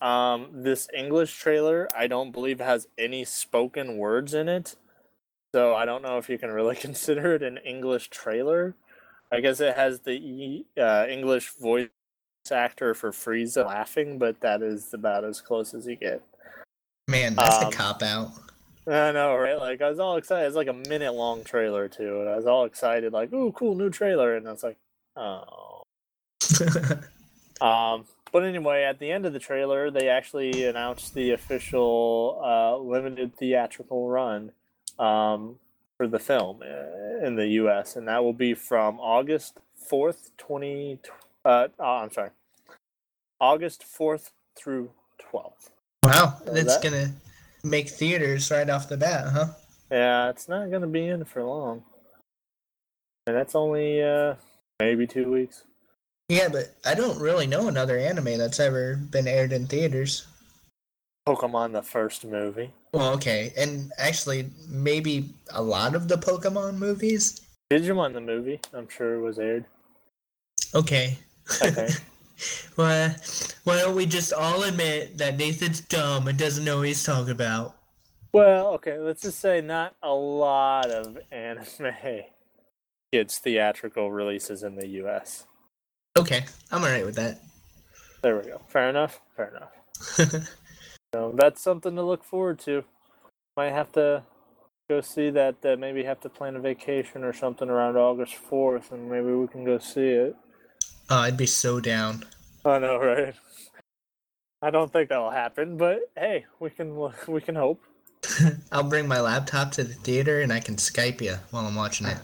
Um, this English trailer, I don't believe has any spoken words in it. So I don't know if you can really *laughs* consider it an English trailer. I guess it has the uh, English voice actor for Frieza laughing, but that is about as close as you get. Man, that's um, a cop out. I know, right? Like I was all excited. It's like a minute long trailer too, and I was all excited, like, "Ooh, cool new trailer!" And I was like, "Oh." *laughs* Um, but anyway, at the end of the trailer, they actually announced the official uh, limited theatrical run um, for the film uh, in the U.S., and that will be from August fourth, twenty. Uh, oh, I'm sorry, August fourth through twelfth. wow, So that's that- gonna make theaters right off the bat, huh? Yeah, it's not going to be in for long, and that's only uh, maybe two weeks. Yeah, but I don't really know another anime that's ever been aired in theaters. Pokemon, the first movie. Well, okay, and actually, maybe a lot of the Pokemon movies. Digimon, the movie, I'm sure was aired. Okay. Okay. *laughs* Why, why don't we just all admit that Nathan's dumb and doesn't know what he's talking about? Well, okay, let's just say not a lot of anime gets theatrical releases in the US. Okay, I'm alright with that. There we go. Fair enough. Fair enough. *laughs* So that's something to look forward to. Might have to go see that. That maybe have to plan a vacation or something around August fourth, and maybe we can go see it. Oh, I'd be so down. I know, right? I don't think that will happen, but hey, we can *laughs* we can hope. *laughs* I'll bring my laptop to the theater and I can Skype you while I'm watching it.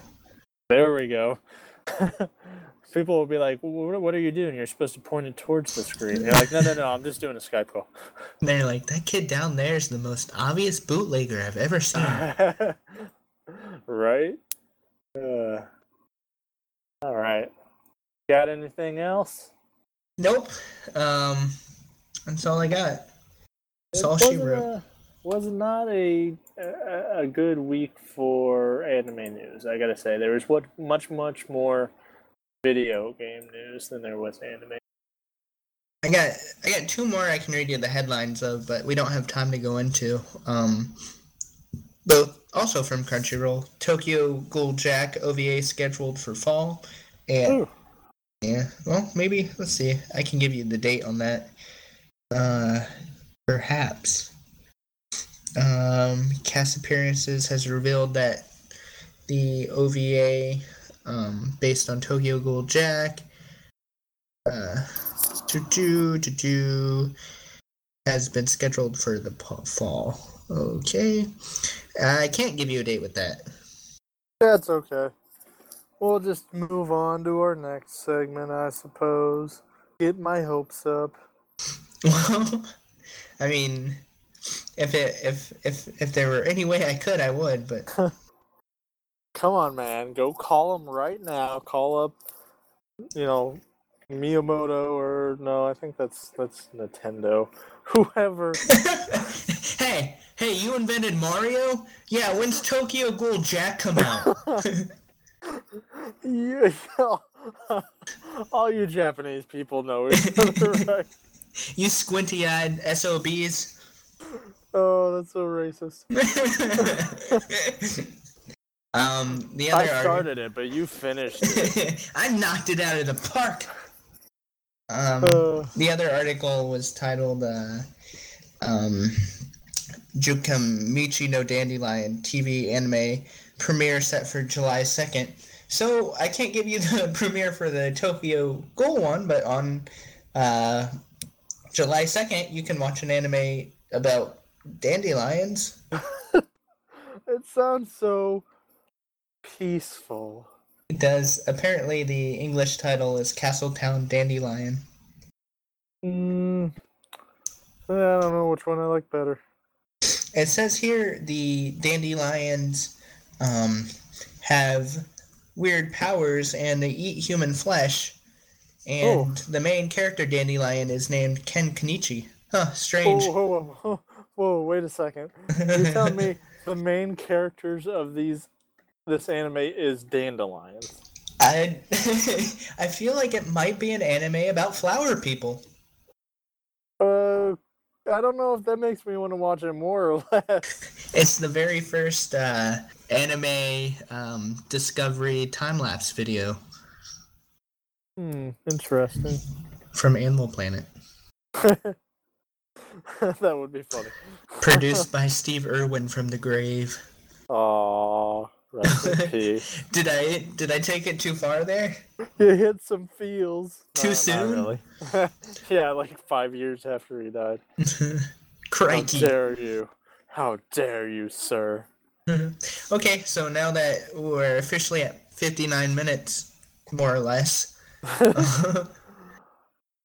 There we go. *laughs* People will be like, "What are you doing? You're supposed to point it towards the screen." You're like, "No, no, no. I'm just doing a Skype call." And they're like, that kid down there is the most obvious bootlegger I've ever seen. right? Uh, all right. Got anything else? nope. Um, that's all I got. That's It all she wrote. a- was not a, a a good week for anime news. I gotta say, there was what much much more video game news than there was anime. I got I got two more I can read you the headlines of, but we don't have time to go into. Um, both also from Crunchyroll. Tokyo Ghoul Jack OVA scheduled for fall, and Ooh. Yeah, well maybe let's see. I can give you the date on that. Uh, perhaps. Um, cast appearances has revealed that the OVA, um, based on Tokyo Ghoul Jack, uh, do do do do has been scheduled for the fall. Okay, I can't give you a date with that. That's okay. We'll just move on to our next segment, I suppose. Get my hopes up. *laughs* Well, I mean, if it if if if there were any way I could, I would. But *laughs* Come on, man. Go call them right now. Call up, you know, Miyamoto or no, I think that's that's Nintendo. *laughs* Whoever. hey, hey, you invented Mario? Yeah, when's Tokyo Ghoul Jack come out? You, *laughs* all you Japanese people know each *laughs* other, right? you squinty-eyed SOBs. Oh, that's so racist. *laughs* um, the I other arti- started it, but you finished it. I knocked it out of the park. Um, Uh, the other article was titled uh, um, Jokamachi no Dandelion TV anime premiere set for July 2nd. So I can't give you *laughs* the premiere for the Tokyo Ghoul one, but on uh, July 2nd, you can watch an anime about dandelions. *laughs* it sounds so peaceful. It does. Apparently, the English title is Castletown Dandelion. Mm, I don't know which one I like better. It says here the dandelions um, have weird powers and they eat human flesh. And oh. the main character dandelion is named Ken Kenichi. Huh, strange. Whoa, whoa, whoa, whoa, wait a second. You're telling me *laughs* the main characters of these this anime is dandelions. I *laughs* I feel like it might be an anime about flower people. Uh, I don't know if that makes me want to watch it more or *laughs* less. It's the very first uh, anime um, discovery time lapse video Hmm, interesting. from Animal Planet, *laughs* that would be funny. produced *laughs* by Steve Irwin from the grave. Aw, rest in peace. Did I did I take it too far there? *laughs* You hit some feels. Too No, soon? really. *laughs* yeah, like five years after he died. *laughs* Cranky. How dare you? How dare you, sir? okay, so now that we're officially at 59 minutes, more or less.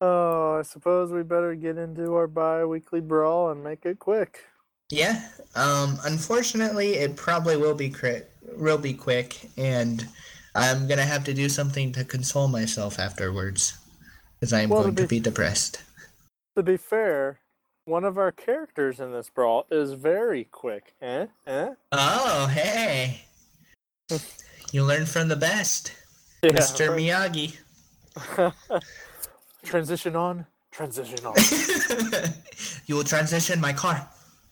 Oh, I suppose we better get into our bi-weekly brawl and make it quick. yeah. Um. Unfortunately, it probably will be crit, will be quick, and I'm gonna have to do something to console myself afterwards, because I am Well, going to to be- be depressed. To be fair, one of our characters in this brawl is very quick. Eh? Eh? Oh, hey. *laughs* you learn from the best, Yeah, Mr. Miyagi. *laughs* Transition on. Transition on. *laughs* you will transition my car.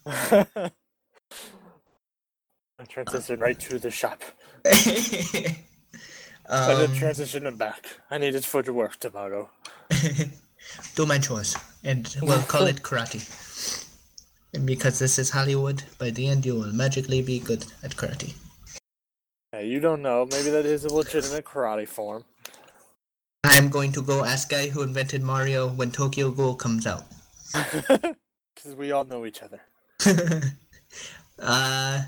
I transition right to the shop. I then um, transition him back. I need it for the work tomorrow. do my chores, and we'll call it karate. And because this is Hollywood, by the end you will magically be good at karate. Hey, you don't know. Maybe that is a legitimate karate form. I'm going to go ask guy who invented Mario when Tokyo Ghoul comes out. *laughs* Because we all know each other. *laughs* uh,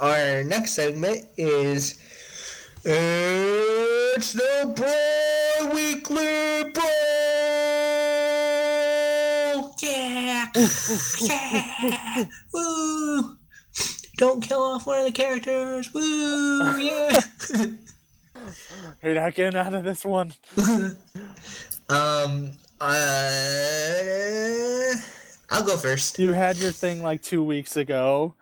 our next segment is it's the Brawl Weekly Brawl. Yeah, *laughs* yeah, woo! Don't kill off one of the characters. Woo! Yeah. You're not getting out of this one. *laughs* um. Uh. I'll go first. You had your thing like two weeks ago.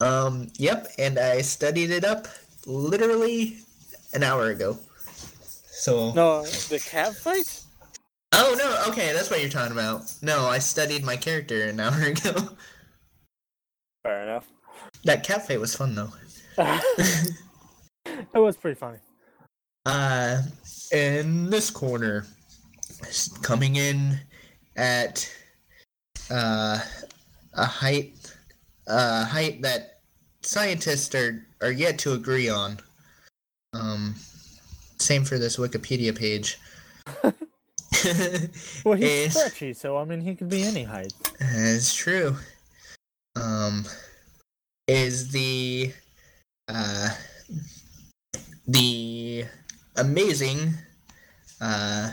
Um, yep, and I studied it up literally an hour ago. So No, the cat fight? Oh no, okay, that's what you're talking about. No, I studied my character an hour *laughs* ago. Fair enough. that cat fight was fun though. *laughs* it was pretty funny. Uh in this corner coming in at uh a height uh height that scientists are are yet to agree on. Um same for this Wikipedia page. *laughs* Well, he's Is- stretchy, so I mean, he could be any height. It's true. Um, is the uh the amazing uh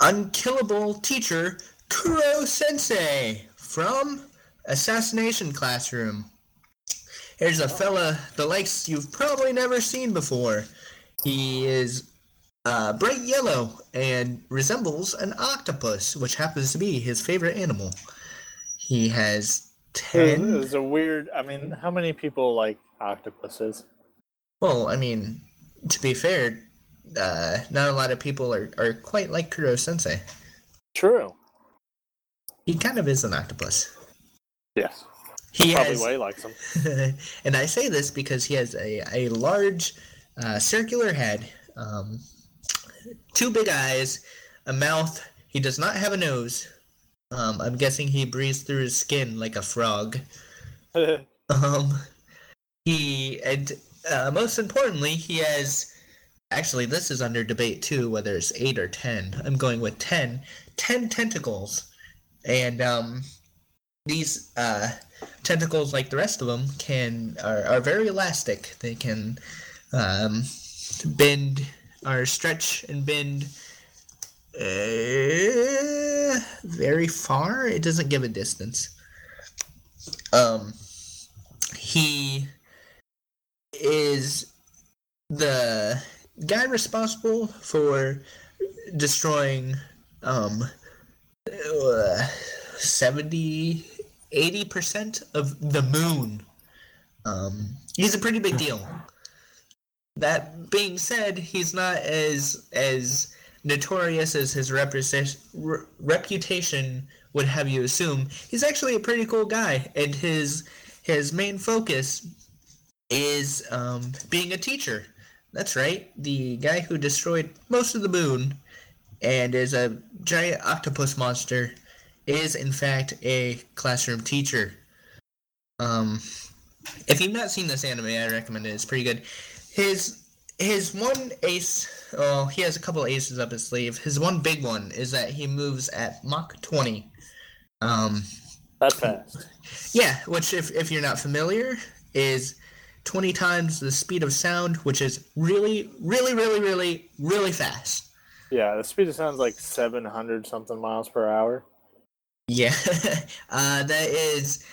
unkillable teacher Koro Sensei from Assassination Classroom. Here's a fella the likes you've probably never seen before. He is uh, bright yellow and resembles an octopus, which happens to be his favorite animal. He has ten. was a weird. I mean, how many people like octopuses? Well, I mean, to be fair, uh, not a lot of people are, are quite like Koro Sensei. True. He kind of is an octopus. Yes. He Probably has, way likes them. *laughs* and I say this because he has a, a large uh, circular head, um, two big eyes, a mouth. He does not have a nose. Um, I'm guessing he breathes through his skin like a frog. *laughs* Um, he and uh, most importantly, he has. Actually, this is under debate too, whether it's eight or ten. I'm going with ten. Ten tentacles, and um, these uh, tentacles, like the rest of them, can are, are very elastic. They can um, bend or stretch and bend uh, very far. It doesn't give a distance. Um, he is the guy responsible for destroying um uh, 70 80% of the moon. Um he's a pretty big deal. That being said he's not as as notorious as his reputation reputation would have you assume. He's actually a pretty cool guy and his his main focus is um, being a teacher. That's right, the guy who destroyed most of the moon and is a giant octopus monster is in fact a classroom teacher. Um, if you've not seen this anime, I recommend it. It's pretty good. His his one ace, well, he has a couple aces up his sleeve. His one big one is that he moves at Mach 20. Um, That fast. yeah, which if, if you're not familiar is 20 times the speed of sound, which is really, really, really, really, really fast. Yeah, the speed of sound is like 700 something miles per hour. Yeah, *laughs* uh, that is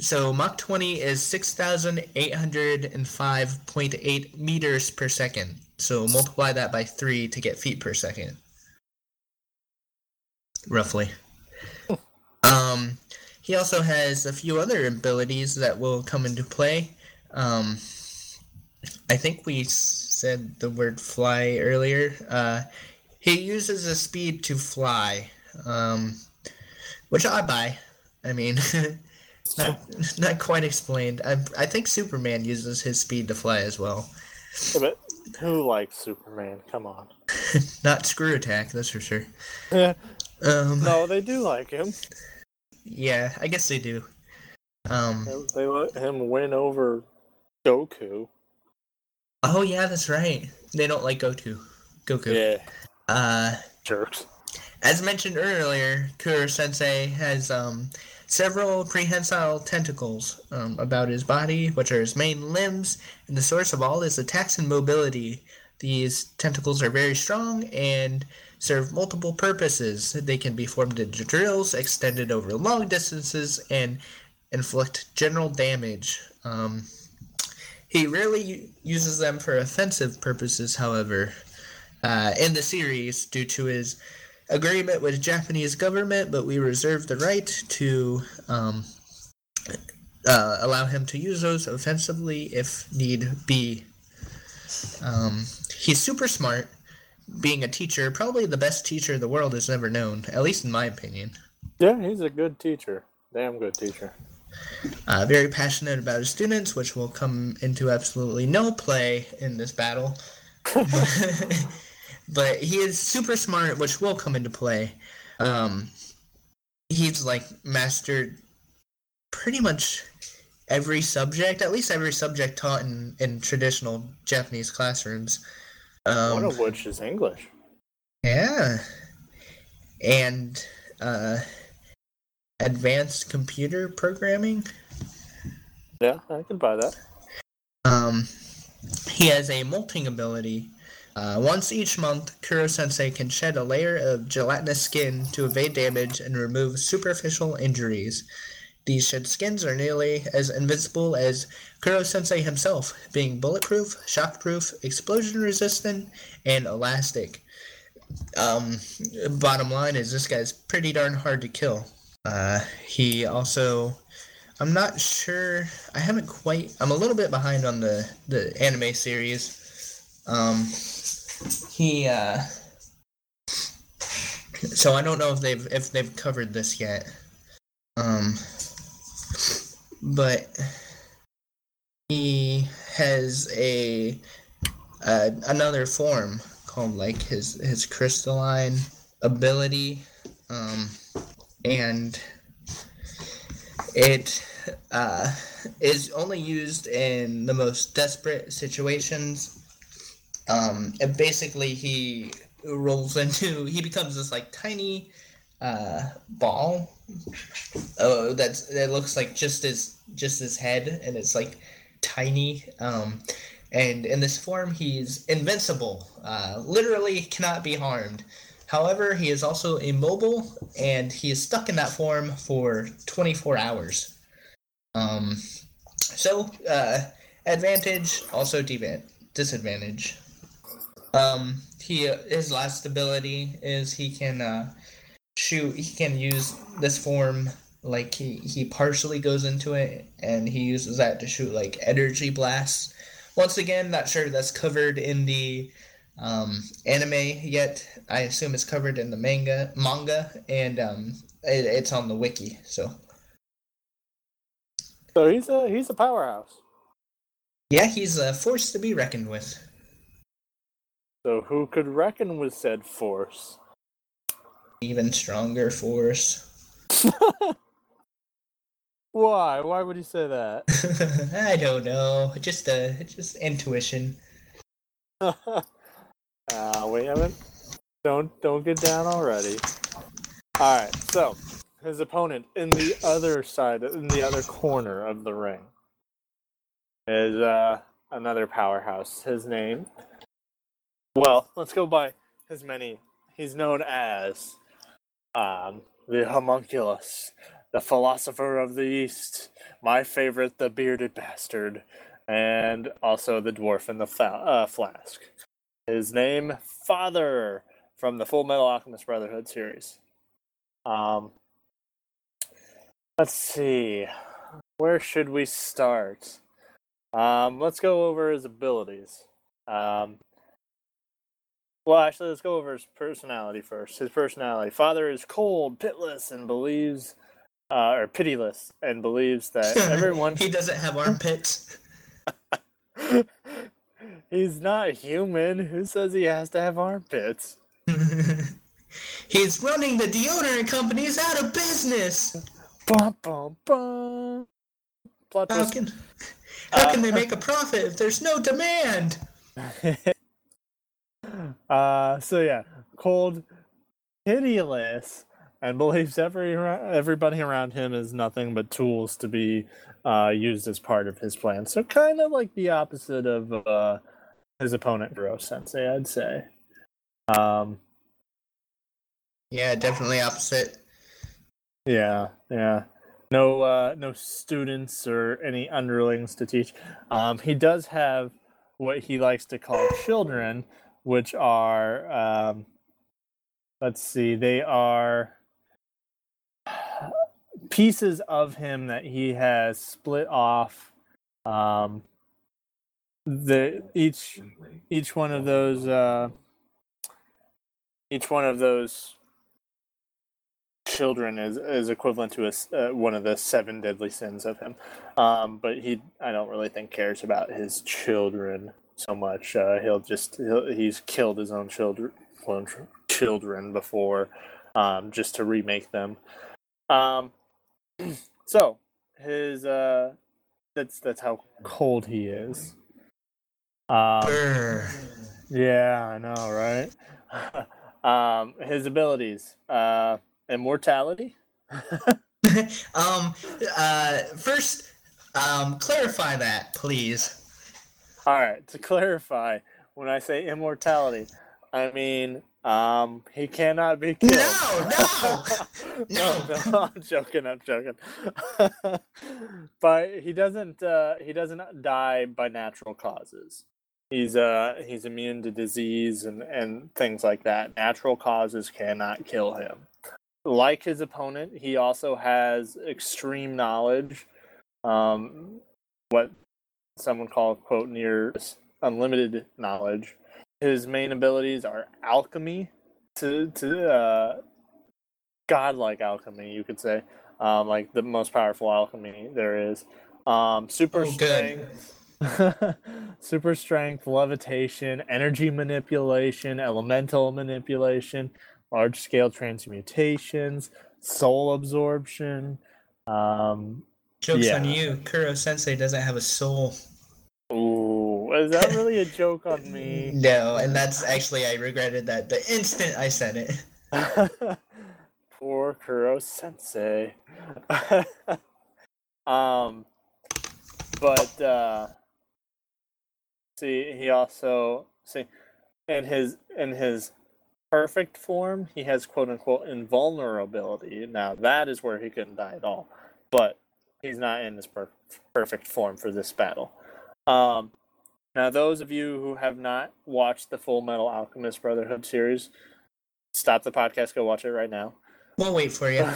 so Mach 20 is 6,805.8 meters per second. So multiply that by three to get feet per second, roughly. um, he also has a few other abilities that will come into play. Um, I think we said the word fly earlier. Uh, he uses a speed to fly, um, which I buy. I mean, *laughs* not, not quite explained. I, I think Superman uses his speed to fly as well. Yeah, but who likes Superman? Come on. *laughs* Not Screw Attack, that's for sure. Yeah. Um, No, they do like him. yeah, I guess they do. Um, They let him win over Goku. oh yeah, that's right. They don't like Goku. Goku. Yeah, Uh, jerks. As mentioned earlier, Koro Sensei has um, several prehensile tentacles um, about his body, which are his main limbs and the source of all his attacks and mobility. These tentacles are very strong and serve multiple purposes. They can be formed into drills, extended over long distances, and inflict general damage. Um, he rarely uses them for offensive purposes, however, uh, in the series due to his agreement with Japanese government, but we reserve the right to um, uh, allow him to use those offensively if need be. Um, he's super smart. Being a teacher, probably the best teacher the world has ever known, at least in my opinion. Yeah, he's a good teacher. Damn good teacher. Uh, very passionate about his students, which will come into absolutely no play in this battle. *laughs* *laughs* but he is super smart, which will come into play. Um, he's like mastered pretty much every subject, at least every subject taught in, in traditional Japanese classrooms. Um, One of which is English. yeah. And uh, advanced computer programming. Yeah, I can buy that. Um, he has a molting ability. Uh, once each month, Koro Sensei can shed a layer of gelatinous skin to evade damage and remove superficial injuries. These shed skins are nearly as invincible as Koro Sensei himself, being bulletproof, shockproof, explosion resistant, and elastic. Um, bottom line is this guy's pretty darn hard to kill. Uh, he also I'm not sure. I haven't quite. I'm a little bit behind on the the anime series. Um, he. Uh, so I don't know if they've if they've covered this yet. Um, but he has a uh, another form called like his his crystalline ability, um, and it uh, is only used in the most desperate situations. Um, and basically, he rolls into he becomes this like tiny uh, ball. Oh, that's that looks like just his just his head, and it's like tiny. Um, and in this form, he's invincible. Uh, literally cannot be harmed. However, he is also immobile, and he is stuck in that form for 24 hours. Um, so, uh, advantage, also disadvantage. Um, he his last ability is he can uh, shoot. He can use this form like he he partially goes into it, and he uses that to shoot like energy blasts. Once again, not sure that's covered in the um, anime yet. I assume it's covered in the manga manga, and um, it, it's on the wiki. So So he's a he's a powerhouse. yeah, he's a force to be reckoned with. So who could reckon with said force? Even stronger force. *laughs* Why? Why would you say that? *laughs* I don't know. Just uh, just intuition. uh, *laughs* we haven't. Don't don't get down already. All right. So his opponent in the other side, in the other corner of the ring, is uh, another powerhouse. His name. Well, let's go by his many. He's known as um, the homunculus, the philosopher of the East, my favorite, the bearded bastard, and also the dwarf in the fa- uh, flask. His name, Father, from the Full Metal Alchemist Brotherhood series. Um, let's see, where should we start? Um, let's go over his abilities. Um, well, actually, let's go over his personality first. His personality: Father is cold, pitiless, and believes, uh, or pitiless, and believes that *laughs* everyone. he doesn't have armpits. *laughs* He's not human. Who says he has to have armpits? *laughs* He's running the deodorant companies out of business. Bum, bum, bum. Plot How can how can Uh, they make a profit if there's no demand? Uh, so yeah, cold, pitiless, and believes every everybody around him is nothing but tools to be uh, used as part of his plan. So kind of like the opposite of uh, his opponent, Koro Sensei, I'd say. Um, Yeah, definitely opposite. yeah, yeah. No, uh, no students or any underlings to teach. Um, he does have what he likes to call children, which are, um, let's see, they are *sighs* pieces of him that he has split off. Um, the each each one of those uh, each one of those children is is equivalent to a uh, one of the seven deadly sins of him. Um, but he, I don't really think cares about his children so much. Uh, he'll just he'll, he's killed his own children children before, um, just to remake them. Um, *clears throat* so his uh, that's that's how cold he is. Um, yeah, I know, right? *laughs* um, his abilities, uh, immortality. *laughs* *laughs* um uh first um clarify that, please. All right, to clarify, when I say immortality, I mean um, he cannot be killed. No, no, *laughs* no, no. no, I'm joking. I'm joking. *laughs* but he doesn't. Uh, he doesn't die by natural causes. He's uh he's immune to disease and and things like that. Natural causes cannot kill him. Like his opponent, he also has extreme knowledge. Um, what some would call quote near unlimited knowledge. His main abilities are alchemy to to uh, godlike alchemy, you could say, um, like the most powerful alchemy there is. Um, super Oh, strength, *laughs* super strength, levitation, energy manipulation, elemental manipulation, large scale transmutations, soul absorption. Um, Joke's on you. Koro Sensei doesn't have a soul. ooh, is that really a joke on me? *laughs* No, and that's actually I regretted that the instant I said it. *laughs* Poor Koro Sensei. *laughs* um, but uh, see, he also see in his in his perfect form, he has quote unquote invulnerability. Now that is where he couldn't die at all, but he's not in his per- perfect form for this battle. Um, now, those of you who have not watched the Full Metal Alchemist Brotherhood series, stop the podcast, go watch it right now. We'll wait for you.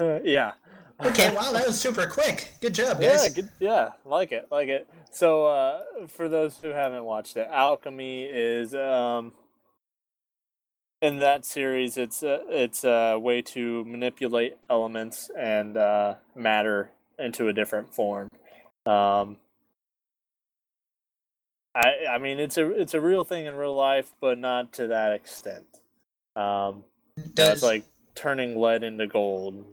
*laughs* yeah. Okay, wow, that was super quick. Good job, Yeah, good, yeah, like it, like it. So, uh, for those who haven't watched it, alchemy is um, in that series. It's a it's a way to manipulate elements and uh, matter into a different form. Um, I I mean, it's a it's a real thing in real life, but not to that extent. Um, Does that's like turning lead into gold.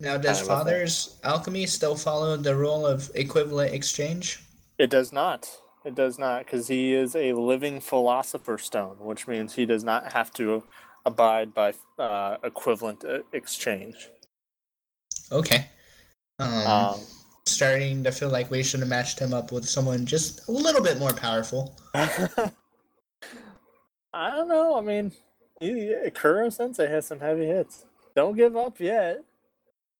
now does kind of. Father's alchemy still follow the rule of equivalent exchange? It does not. It does not, because he is a living philosopher stone, which means he does not have to abide by uh, equivalent uh, exchange. Okay. Um, Um, starting to feel like we should have matched him up with someone just a little bit more powerful. *laughs* I don't know. I mean, Koro Sensei has some heavy hits. Don't give up yet.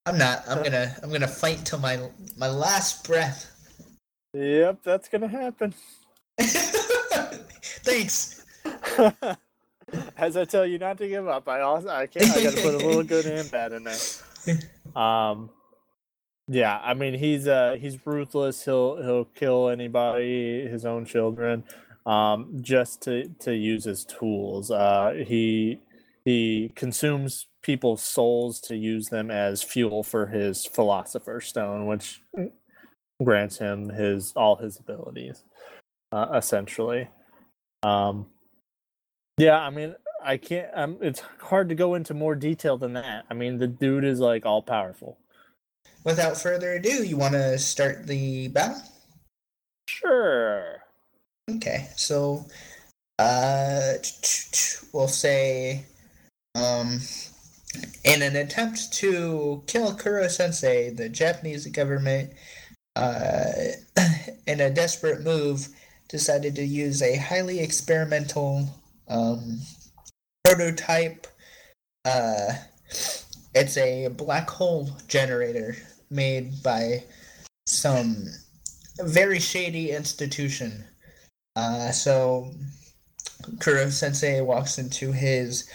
I'm not. I'm *laughs* gonna. I'm gonna fight till my my last breath. Yep, that's gonna happen. *laughs* Thanks. As I tell you not to give up, I also I can't. I got to put a little good and bad in there. Um, yeah, I mean he's uh he's ruthless. He'll he'll kill anybody, his own children, um, just to to use his tools. Uh, he he consumes people's souls to use them as fuel for his philosopher's stone, which grants him his all his abilities, uh, essentially. Um, yeah, I mean, I can't. Um, it's hard to go into more detail than that. I mean, the dude is like all powerful. Without further ado, you want to start the battle? Sure. Okay, so uh, we'll say, um, in an attempt to kill Koro Sensei, the Japanese government, uh, *clears throat* in a desperate move, decided to use a highly experimental um, prototype. Uh, it's a black hole generator made by some very shady institution. Uh, so Koro Sensei walks into his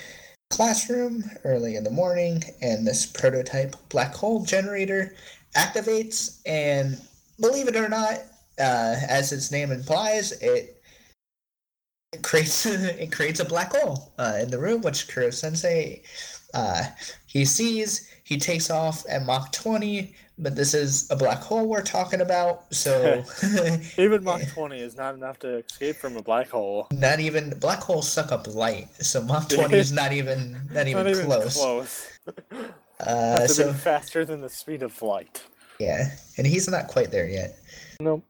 classroom early in the morning, and this prototype black hole generator activates. And believe it or not, uh, as its name implies, it, it creates *laughs* it creates a black hole uh, in the room, which Koro Sensei uh, he sees. He takes off at Mach 20, but this is a black hole we're talking about, so *laughs* *laughs* even Mach 20 is not enough to escape from a black hole. Not even black holes suck up light, so Mach 20 is not even *laughs* not even not close. Even close. Uh, so faster than the speed of light. yeah, and he's not quite there yet. Nope.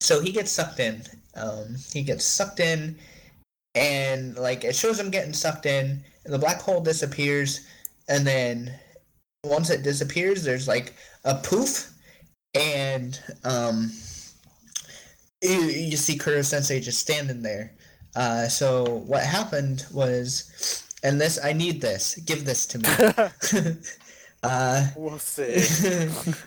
So he gets sucked in. Um, he gets sucked in, and like it shows him getting sucked in, the black hole disappears, and then once it disappears, there's like a poof, and um, you, you see Koro Sensei just standing there. Uh, so what happened was, and this I need this. Give this to me. *laughs* *laughs* uh, we'll see.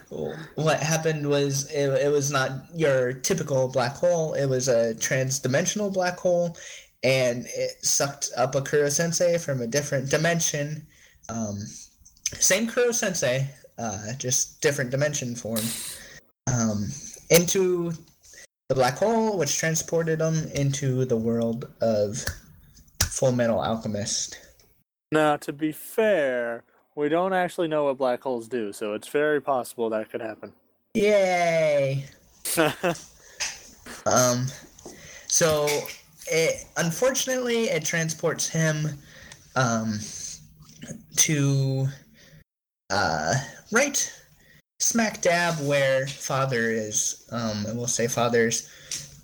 *laughs* what happened was it, it was not your typical black hole. It was a trans-dimensional black hole, and it sucked up a Koro Sensei from a different dimension. Um, same Koro Sensei, uh, just different dimension form, um, into the black hole, which transported him into the world of Full Metal Alchemist. Now, to be fair, we don't actually know what black holes do, so it's very possible that could happen. Yay! *laughs* Um, so it unfortunately it transports him um to uh right smack dab where father is um we'll say father's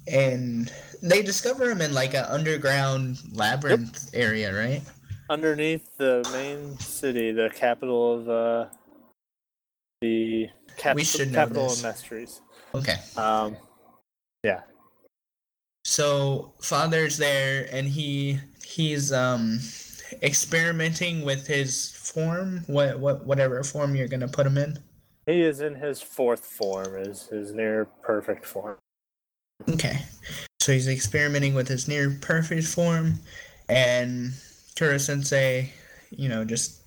and they discover him in like an underground labyrinth area right Underneath the main city, the capital of uh, the cap- We should know capital of Amestris. okay Um, yeah. So father's there and he he's um experimenting with his form what what whatever form you're gonna put him in He is in his fourth form, is his near perfect form. Okay. So he's experimenting with his near perfect form, and Koro Sensei, you know, just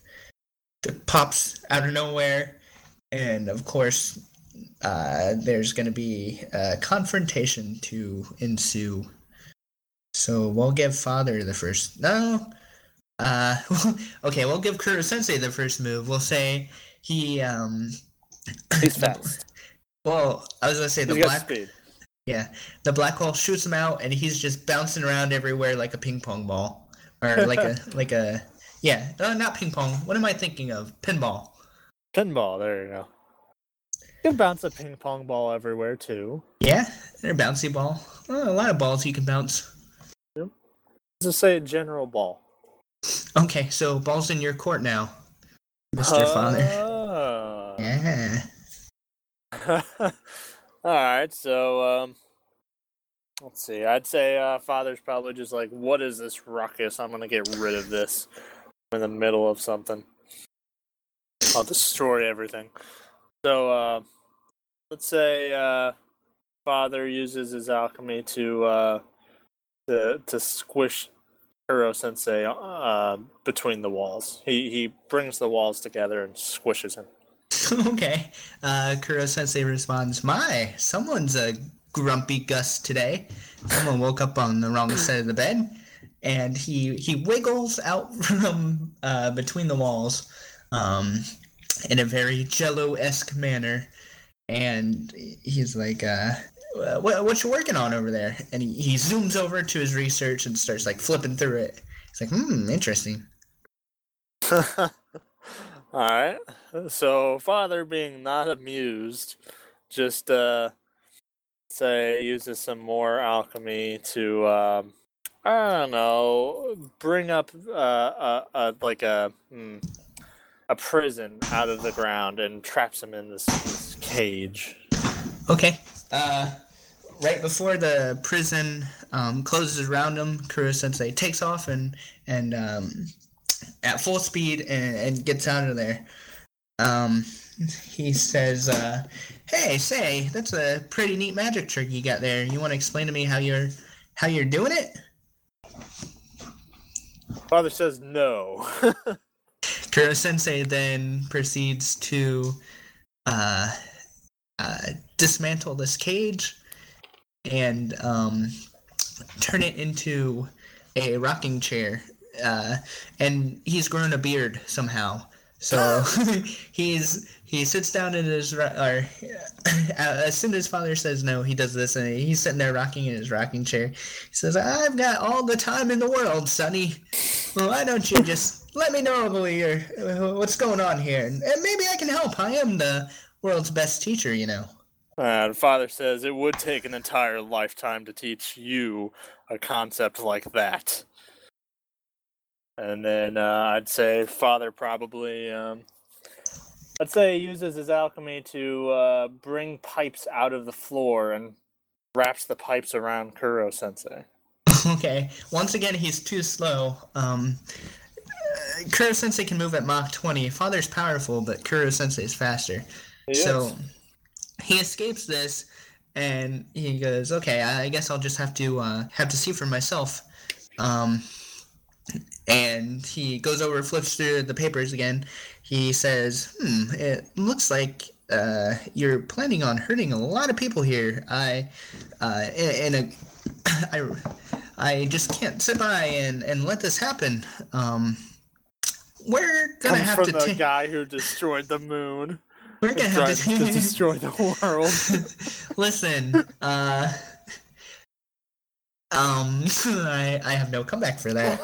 pops out of nowhere. And of course, uh, there's going to be a confrontation to ensue. So we'll give Father the first. No. Uh, *laughs* okay, we'll give Koro Sensei the first move. We'll say he. um He's *laughs* fast. Well, I was gonna say the He's black speed. yeah, the black hole shoots him out, and he's just bouncing around everywhere like a ping pong ball, or *laughs* like a like a yeah, no, not ping pong. What am I thinking of? Pinball. Pinball, there you go. You can bounce a ping pong ball everywhere too. Yeah, they're a bouncy ball. Oh, a lot of balls you can bounce. Let's just say a general ball. Okay, so balls in your court now, Mister Father. Oh. *laughs* Yeah. All right, so um, let's see. I'd say uh, father's probably just like, "What is this ruckus? I'm gonna get rid of this." I'm in the middle of something. I'll destroy everything. So uh, let's say uh, father uses his alchemy to uh, to to squish Koro Sensei uh, between the walls. He he brings the walls together and squishes him. *laughs* okay. Uh, Koro Sensei responds, "My, someone's a grumpy Gus today. Someone woke up on the wrong side of the bed." And he he wiggles out *laughs* from uh, between the walls, um, in a very Jello-esque manner, and he's like, uh, "What what you working on over there?" And he, he zooms over to his research and starts like flipping through it. He's like, "Hmm, interesting." *laughs* All right. So father being not amused, just uh say uses some more alchemy to um I don't know, bring up uh, a, a like a hmm, a prison out of the ground and traps him in this cage. Okay. Uh, right before the prison um, closes around him, Koro Sensei takes off and and um, at full speed and, and gets out of there. Um, he says, uh, "Hey, say, that's a pretty neat magic trick you got there. You want to explain to me how you're how you're doing it?" Father says no. *laughs* Koro Sensei then proceeds to uh, uh, dismantle this cage and um, turn it into a rocking chair. Uh, and he's grown a beard somehow. So *laughs* he's he sits down in his or as soon as father says no, he does this, and he's sitting there rocking in his rocking chair. He says, "I've got all the time in the world, Sonny. Well, why don't you just let me know what what's going on here, and maybe I can help. I am the world's best teacher, you know." And father says it would take an entire lifetime to teach you a concept like that. And then uh, I'd say father probably, um, I'd say he uses his alchemy to uh, bring pipes out of the floor and wraps the pipes around Koro Sensei. *laughs* okay. Once again, he's too slow. Um, uh, Koro Sensei can move at Mach 20. Father's powerful, but Koro Sensei is faster. So he escapes this, and he goes, "Okay, I guess I'll just have to uh, have to see for myself." Um, and he goes over, flips through the papers again. He says, "Hmm, it looks like uh, you're planning on hurting a lot of people here. I, uh, in, in a, *coughs* I, I just can't sit by and, and let this happen. Um, we're gonna Comes have from to the ta- guy who destroyed the moon. We're gonna have to, to *laughs* destroy the world. *laughs* Listen, uh, um, *laughs* I I have no comeback for that.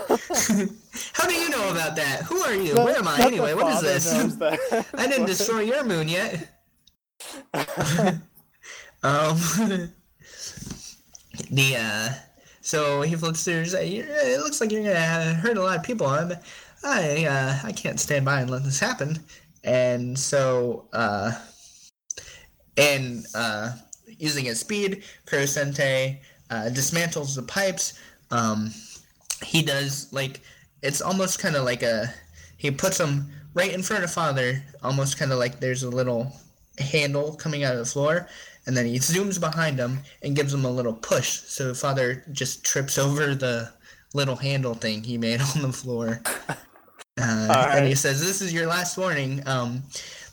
How do you know about that? Who are you? Where am I anyway? What is this? I didn't destroy your moon yet. Um, the uh, so he flips through. he's like, It looks like you're gonna hurt a lot of people. I'm, I uh, I can't stand by and let this happen. And so uh, and uh, using his speed, Koro Sensei uh, dismantles the pipes. Um, he does like it's almost kind of like a he puts them right in front of father, almost kind of like there's a little handle coming out of the floor, and then he zooms behind him and gives him a little push. So father just trips over the little handle thing he made *laughs* on the floor. *laughs* Uh, And he says, "This is your last warning. Um,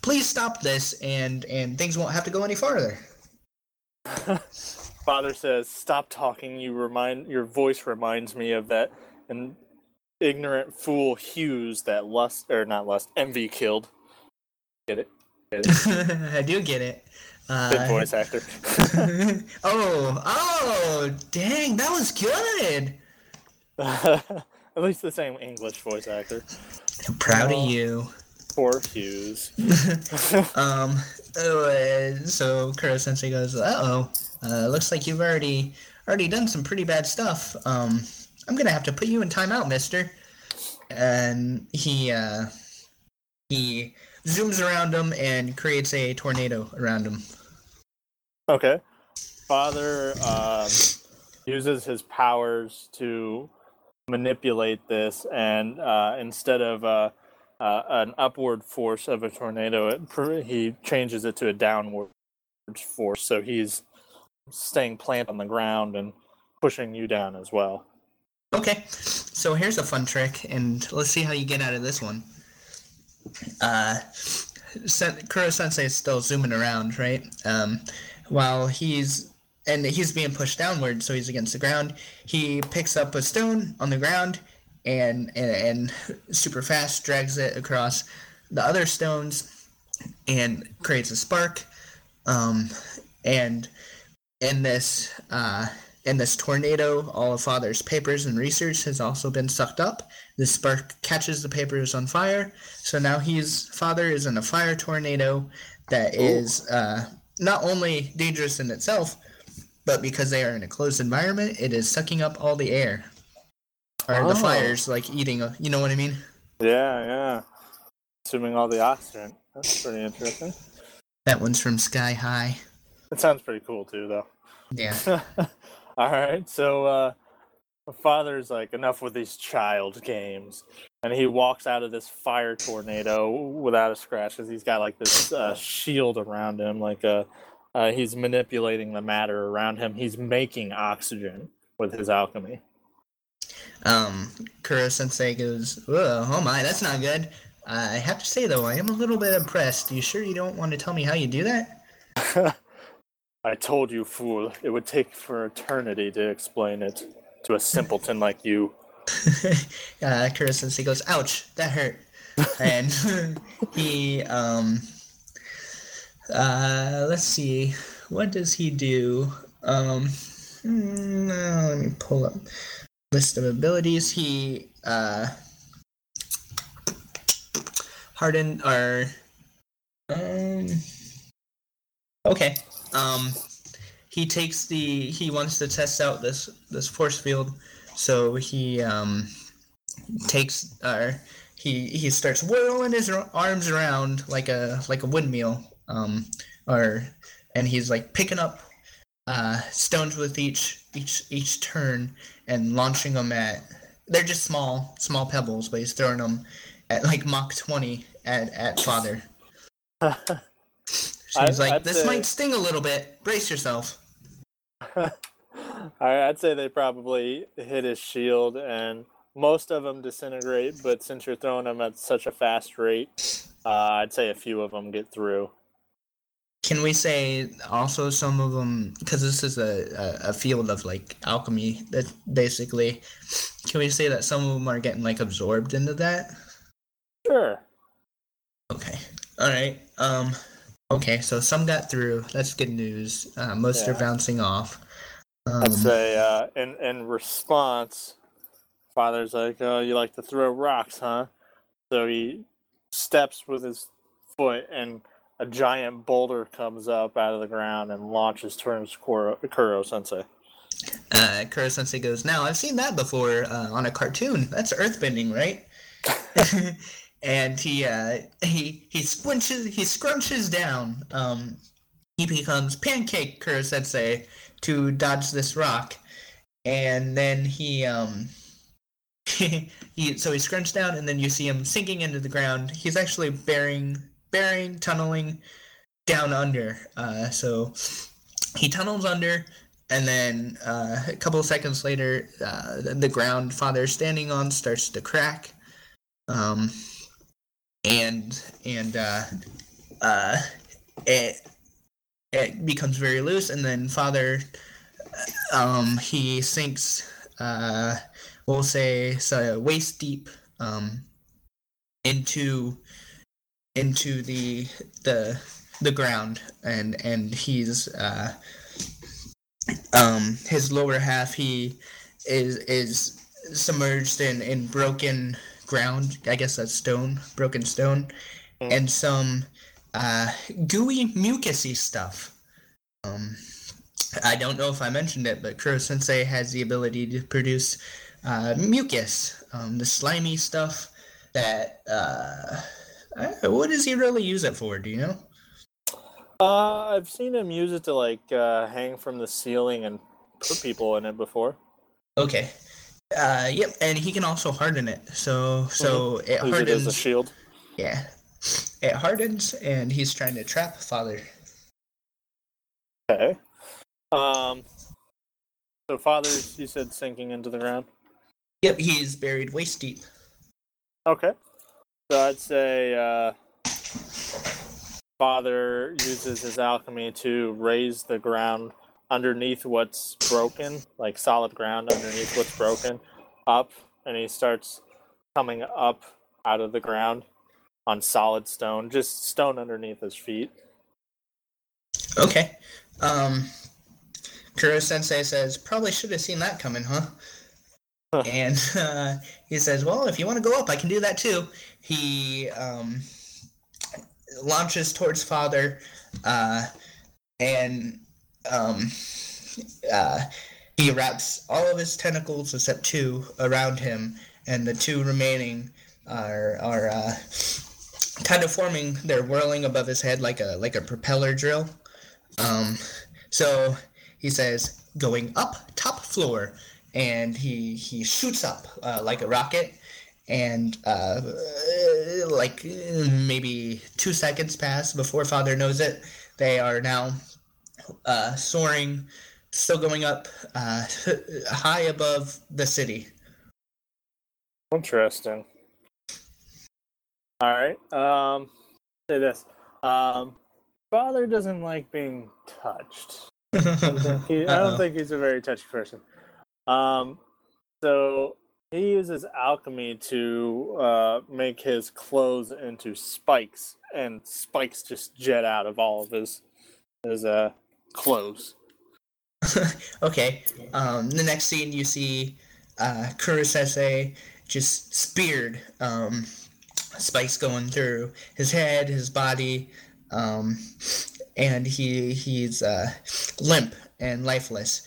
please stop this, and and things won't have to go any farther." *laughs* Father says, "Stop talking. You remind your voice reminds me of that an ignorant fool Hughes that lust or not lust envy killed." Get it? Get it? *laughs* I do get it. Uh, Good voice actor. *laughs* oh, oh, dang, that was good. *laughs* At least the same English voice actor. I'm proud Oh. of you. Poor Hughes. *laughs* Um, uh, so Koro Sensei goes, "Uh-oh, uh, looks like you've already already done some pretty bad stuff. Um, I'm gonna have to put you in timeout, Mister." And he uh, he zooms around him and creates a tornado around him. Okay. Father um, uses his powers to manipulate this, and uh, instead of uh, uh, an upward force of a tornado, it, he changes it to a downward force. So he's staying planted on the ground and pushing you down as well. Okay, so here's a fun trick, and let's see how you get out of this one. Uh, Sen- Koro Sensei is still zooming around, right? Um, while he's and he's being pushed downward, so he's against the ground. He picks up a stone on the ground and and, and *laughs* super fast drags it across the other stones and creates a spark. Um, and in this uh, in this tornado, all of Father's papers and research has also been sucked up. The spark catches the papers on fire, so now he's Father is in a fire tornado that is uh, not only dangerous in itself, but because they are in a closed environment, it is sucking up all the air. Or the Oh. fire's like eating, a, you know what I mean? Yeah, yeah. Assuming all the oxygen. That's pretty interesting. That one's from Sky High. It sounds pretty cool too, though. Yeah. *laughs* all right, so uh, the father's like, enough with these child games, and he walks out of this fire tornado without a scratch because he's got like this uh, shield around him, like uh, uh, he's manipulating the matter around him. He's making oxygen with his alchemy. Um, Koro Sensei goes, oh my, that's not good. I have to say though, I am a little bit impressed. You sure you don't want to tell me how you do that? *laughs* I told you, fool, it would take for eternity to explain it to a simpleton *laughs* like you. uh, Koro Sensei goes, ouch, that hurt. *laughs* and he, um, uh, let's see, what does he do? Um, mm, uh, let me pull up list of abilities. He, uh, hardened or, um, okay. Um, he takes the he wants to test out this this force field, so he um takes uh he he starts whirling his arms around like a like a windmill um or and he's like picking up uh stones with each each each turn and launching them at they're just small small pebbles but he's throwing them at like Mach 20 at at father *laughs* so he's I- like I'd this say- might sting a little bit brace yourself *laughs* I'd say they probably hit his shield, and most of them disintegrate. But since you're throwing them at such a fast rate, uh, I'd say a few of them get through. Can we say also some of them because this is a, a, a field of like alchemy that basically can we say that some of them are getting like absorbed into that? Sure. Okay. All right. Um okay, so some got through. That's good news. Uh, most are bouncing off. Um, I'd say uh, in in response, father's like, "Oh, you like to throw rocks, huh?" So he steps with his foot, and a giant boulder comes up out of the ground and launches towards Koro, Koro Sensei. uh Koro Sensei goes, Now I've seen that before uh, on a cartoon. That's earthbending, right? *laughs* and he uh he he squinches he scrunches down. Um he becomes pancake Koro Sensei to dodge this rock. And then he um *laughs* he so he scrunched down and then you see him sinking into the ground. He's actually bearing bearing tunneling down under. Uh so he tunnels under and then uh, a couple of seconds later, uh, the, the ground father's standing on starts to crack, um, and and uh, uh, it it becomes very loose, and then father um, he sinks, uh, we'll say, so waist deep um, into into the the the ground, and and he's uh, um his lower half he is is submerged in in broken ground. I guess that's stone broken stone. Mm. and some uh gooey mucusy stuff. Um i don't know if i mentioned it but koro sensei has the ability to produce uh mucus um the slimy stuff that uh uh, what does he really use it for do you know Uh, I've seen him use it to like uh, hang from the ceiling and put people in it before. Okay. Uh, yep, and he can also harden it. So so it hardens. it as a shield. Yeah, it hardens, and he's trying to trap father. Okay. Um. So father, you said sinking into the ground. Yep, he's buried waist deep. Okay. So I'd say uh, father uses his alchemy to raise the ground underneath what's broken, like solid ground underneath what's broken, up, and he starts coming up out of the ground on solid stone, just stone underneath his feet. Okay. Um, Koro Sensei says, "Probably should have seen that coming, huh?" Huh. And uh, he says, "Well, if you want to go up, I can do that too." He um, launches towards father, uh, and um, uh, he wraps all of his tentacles except two around him, and the two remaining are are uh, kind of forming. They're whirling above his head like a like a propeller drill. Um, so he says, "Going up, top floor," and he he shoots up uh, like a rocket. And uh, like maybe two seconds pass before Father knows it. They are now uh, soaring, still going up uh, *laughs* high above the city. Interesting. All right. Um, say this. Um, father doesn't like being touched. He, I don't *laughs* think he's a very touchy person. Um, so he uses alchemy to uh, make his clothes into spikes, and spikes just jet out of all of his his uh, clothes. *laughs* okay. Um, the next scene, you see uh, Koro Sensei just speared. Um, spikes going through his head, his body, um, and he he's uh, limp and lifeless.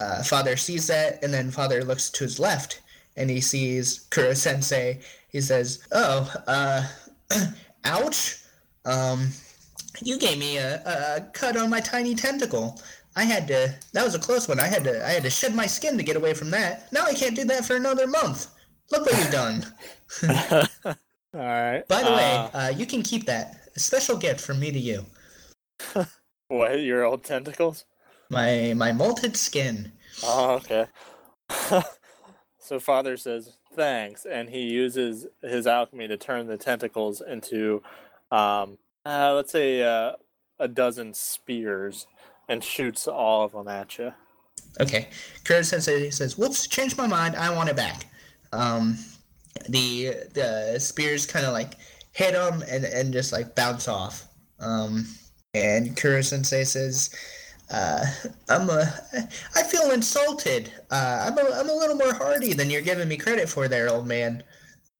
Uh, father sees that, and then father looks to his left, and he sees Koro Sensei. He says, "Oh, uh, *clears throat* ouch! Um, you gave me a, a cut on my tiny tentacle. I had to. That was a close one. I had to. I had to shed my skin to get away from that. Now I can't do that for another month. Look what you've done. *laughs* all right. By the way, Uh, uh, you can keep that. A special gift from me to you. *laughs* what your old tentacles? My my molted skin. Oh, okay. *laughs* so father says thanks, and he uses his alchemy to turn the tentacles into, um, uh, let's say, uh, a dozen spears, and shoots all of them at you. Okay. Koro Sensei says, "Whoops, changed my mind. I want it back." Um, the the spears kind of like hit him and and just like bounce off. Um, and Koro Sensei says, uh, "I'm a, I feel insulted. Uh, I'm a, I'm a little more hardy than you're giving me credit for, there, old man.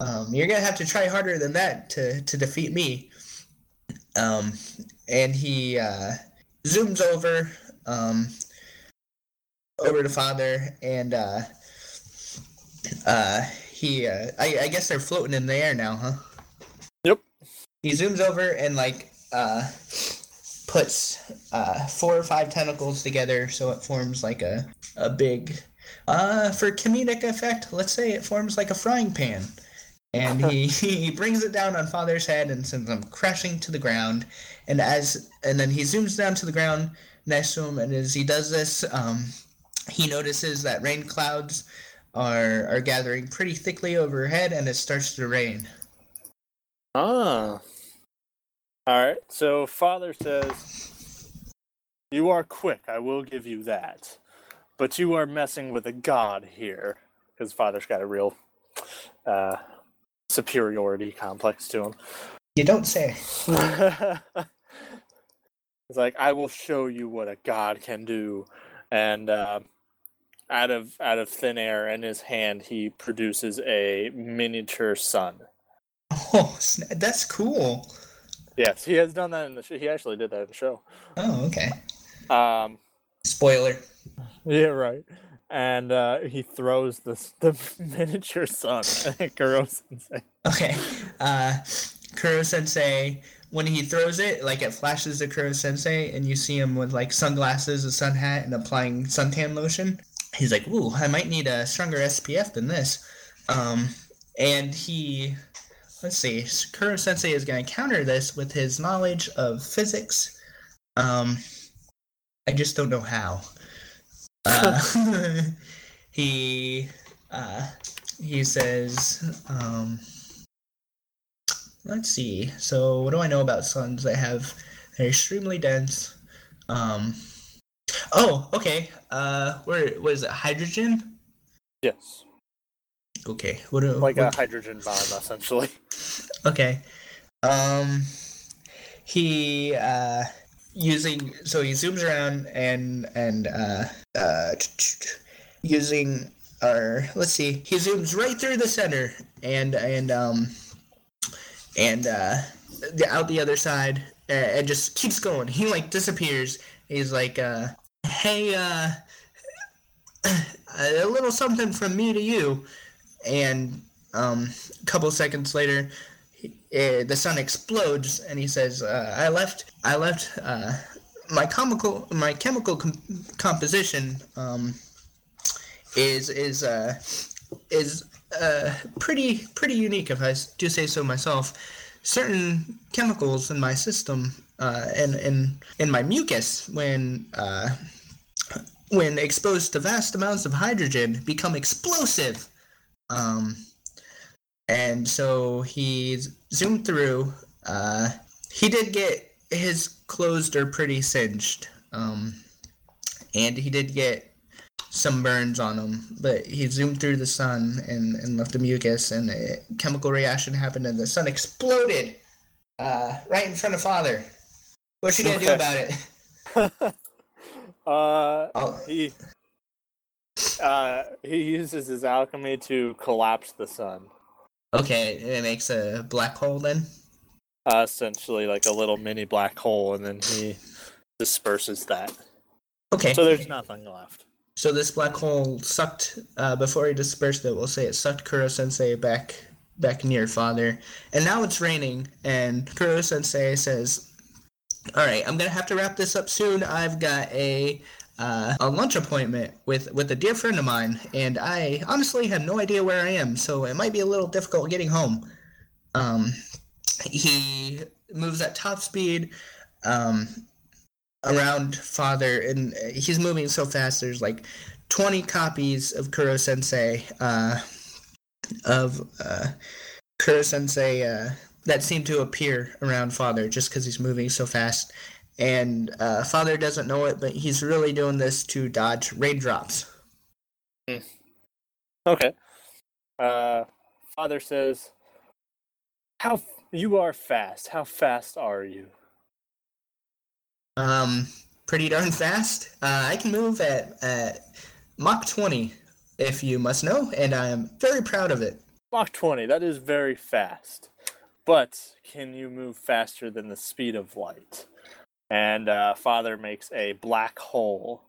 Um, you're gonna have to try harder than that to to defeat me." Um, and he uh, zooms over. Um, over to father and uh uh he uh I, I guess they're floating in the air now huh Yep. he zooms over and like uh puts uh four or five tentacles together so it forms like a a big uh for comedic effect let's say it forms like a frying pan. And he *laughs* he brings it down on father's head and sends him crashing to the ground. And as and then he zooms down to the ground next to him. And as he does this um he notices that rain clouds are are gathering pretty thickly overhead and it starts to rain. Ah. All right. So father says, "You are quick. I will give you that, but you are messing with a god here." His father's got a real uh, superiority complex to him. you don't say *laughs* It's like I will show you what a god can do, and uh, out of out of thin air in his hand, he produces a miniature sun. oh that's cool Yes, he has done that in the show. He actually did that in the show. oh okay Um, spoiler yeah, right. And uh, he throws the the *laughs* miniature sun *laughs* at Koro Sensei. okay uh koro sensei when he throws it like it flashes to koro sensei and you see him with like sunglasses a sun hat and applying suntan lotion he's like ooh i might need a stronger spf than this um and he let's see. Koro sensei is going to counter this with his knowledge of physics. Um i just don't know how. Uh, *laughs* he uh he says um let's see. So what do i know about suns? They have they're extremely dense. Um oh okay. Uh where was it? Hydrogen? Yes, okay what do like a hydrogen bomb, essentially. *laughs* Okay. Um he uh using so he zooms around and and uh uh using our let's see he zooms right through the center and and um and uh the, out the other side and just keeps going he like disappears he's like uh hey uh *clears throat* a little something from me to you and um a couple seconds later he, uh, the sun explodes and he says uh, i left i left uh my chemical my chemical com- composition um is is uh is uh pretty pretty unique if I do say so myself. Certain chemicals in my system uh and in in my mucus when when exposed to vast amounts of hydrogen become explosive um and so he zoomed through uh he did get his clothes are pretty singed um and he did get some burns on him, but he zoomed through the sun and, and left the mucus, and a chemical reaction happened, and the sun exploded uh, right in front of father. What you gonna do about it? *laughs* uh, Oh, he uh, he uses his alchemy to collapse the sun. okay, it makes a black hole then. Uh, essentially, like a little mini black hole, and then he disperses that. Okay, So there's nothing left. so this black hole sucked uh, before he dispersed it. We'll say it sucked Koro Sensei back back near father, and now it's raining. And Koro Sensei says, "All right, I'm gonna have to wrap this up soon. I've got a." Uh, a lunch appointment with with a dear friend of mine, and I honestly have no idea where I am, so it might be a little difficult getting home. Um, he moves at top speed um, around father, and he's moving so fast. There's like 20 copies of Koro Sensei uh, of uh, Koro Sensei uh, that seem to appear around father just because he's moving so fast. And uh, father doesn't know it, but he's really doing this to dodge raindrops. Okay. Uh, father says, "How f- you are fast? How fast are you?" Um, pretty darn fast. Uh, I can move at, at Mach 20, if you must know, and I am very proud of it. Mach 20. That is very fast. But can you move faster than the speed of light? And uh, father makes a black hole,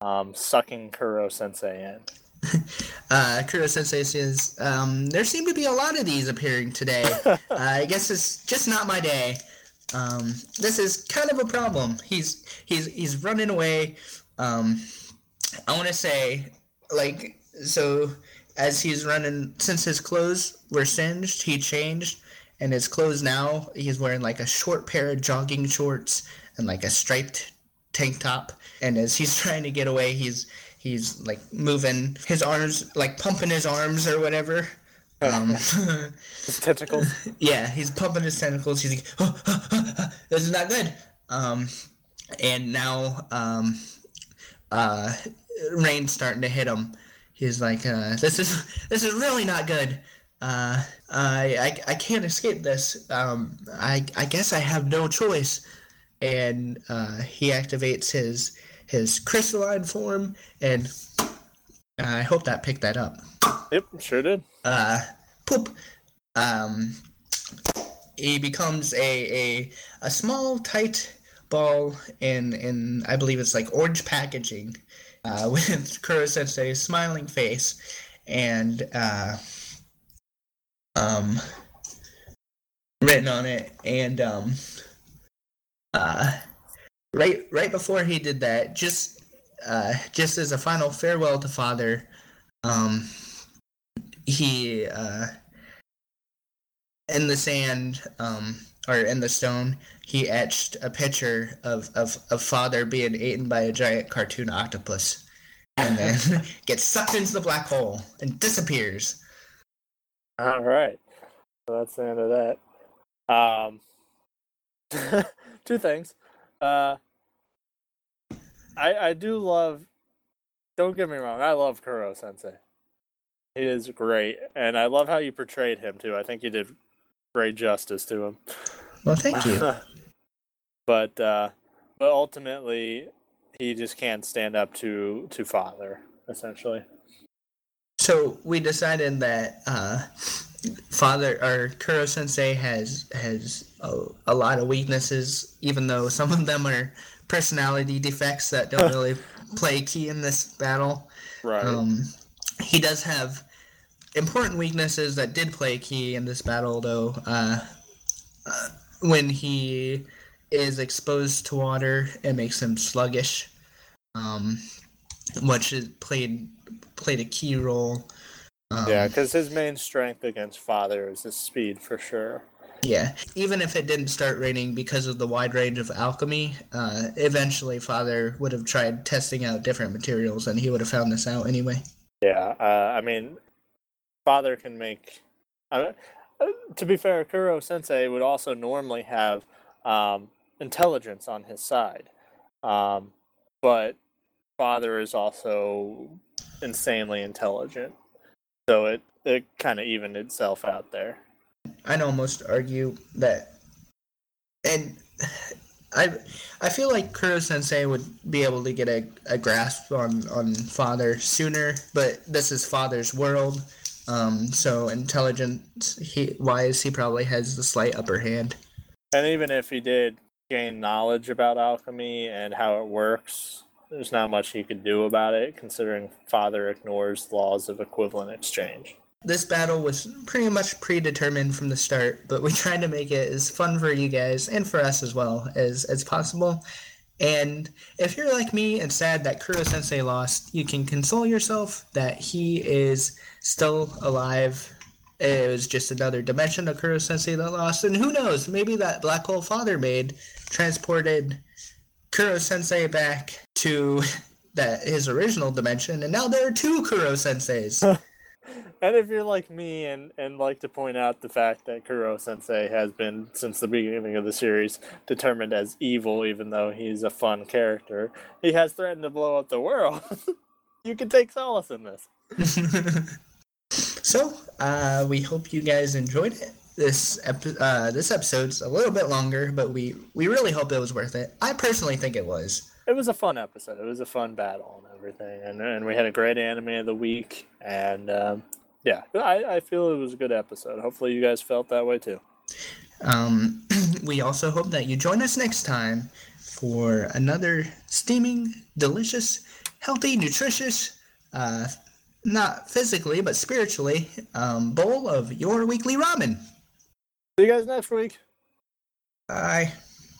um, sucking Koro Sensei in. *laughs* Uh, Koro Sensei says, um, there seem to be a lot of these appearing today. *laughs* uh, I guess it's just not my day. Um, this is kind of a problem. He's he's he's running away. Um, I want to say, like, so as he's running, since his clothes were singed, he changed, and his clothes now he's wearing like a short pair of jogging shorts and like a striped tank top. And as he's *laughs* trying to get away, he's he's like moving his arms, like pumping his arms or whatever. Um, *laughs* His tentacles. *laughs* yeah, he's pumping his tentacles. He's like, "Oh, this is not good. Um, and now, um, uh, rain's starting to hit him. He's like, uh, this is this is really not good. Uh, I, I I can't escape this. Um, I I guess I have no choice. And uh, he activates his his crystalline form, and I hope that picked that up Yep, sure did. uh, poop. Um, he becomes a, a a small, tight ball in in I believe it's like orange packaging, uh, *laughs* with Koro Sensei's smiling face, and uh, um, written on it, and um, uh, right right before he did that, just uh, just as a final farewell to father, um, he uh in the sand um or in the stone he etched a picture of of, of father being eaten by a giant cartoon octopus and then *laughs* gets sucked into the black hole and disappears All right. So that's the end of that. Um, *laughs* two things. Uh, I I do love. Don't get me wrong. I love Koro Sensei. He is great, and I love how you portrayed him too. I think you did great justice to him. well thank you *laughs* but uh, but ultimately, he just can't stand up to to father. Essentially, So we decided that uh, Father or Koro Sensei has has a, a lot of weaknesses, even though some of them are personality defects that don't *laughs* really play key in this battle. right? Um, he does have important weaknesses that did play key in this battle, though. Uh, uh, when he is exposed to water, it makes him sluggish, um, which is played played a key role. Um, yeah, because his main strength against father is his speed for sure. Yeah, even if it didn't start raining because of the wide range of alchemy, uh, eventually Father would have tried testing out different materials, and he would have found this out anyway. Yeah, uh, I mean, father can make. Uh, to be fair, Koro Sensei would also normally have um, intelligence on his side, um, but father is also insanely intelligent, so it it kind of evened itself out there. I'd almost argue that, and *sighs* I I feel like Koro Sensei would be able to get a, a grasp on on Father sooner, but this is Father's world, um, so intelligence he wise he probably has the slight upper hand. And even if he did gain knowledge about alchemy and how it works, there's not much he could do about it, considering father ignores laws of equivalent exchange. This battle was pretty much predetermined from the start, but we *laughs* tried to make it as fun for you guys and for us as well as as possible. And if you're like me and sad that Koro Sensei lost, you can console yourself that he is still alive. It was just another dimension of Koro Sensei that lost. And who knows, maybe that black hole father made transported Koro Sensei back to *laughs* that his original dimension, and now there are two Koro Senseis. *laughs* And if you're like me and, and like to point out the fact that Koro Sensei has been, since the beginning of the series, determined as evil, even though he's a fun character, he has threatened to blow up the world. *laughs* you can take solace in this. so, uh, we hope you guys enjoyed it. This epi- uh, this episode's a little bit longer, but we we really hope it was worth it. I personally think it was. It was a fun episode. It was a fun battle and everything, and and we had a great anime of the week, and um, yeah, I, I feel it was a good episode. Hopefully, you guys felt that way too. Um, *clears throat* we also hope that you join us next time for another steaming, delicious, healthy, nutritious, uh, not physically but spiritually, um, bowl of your weekly ramen. See you guys next week. Bye.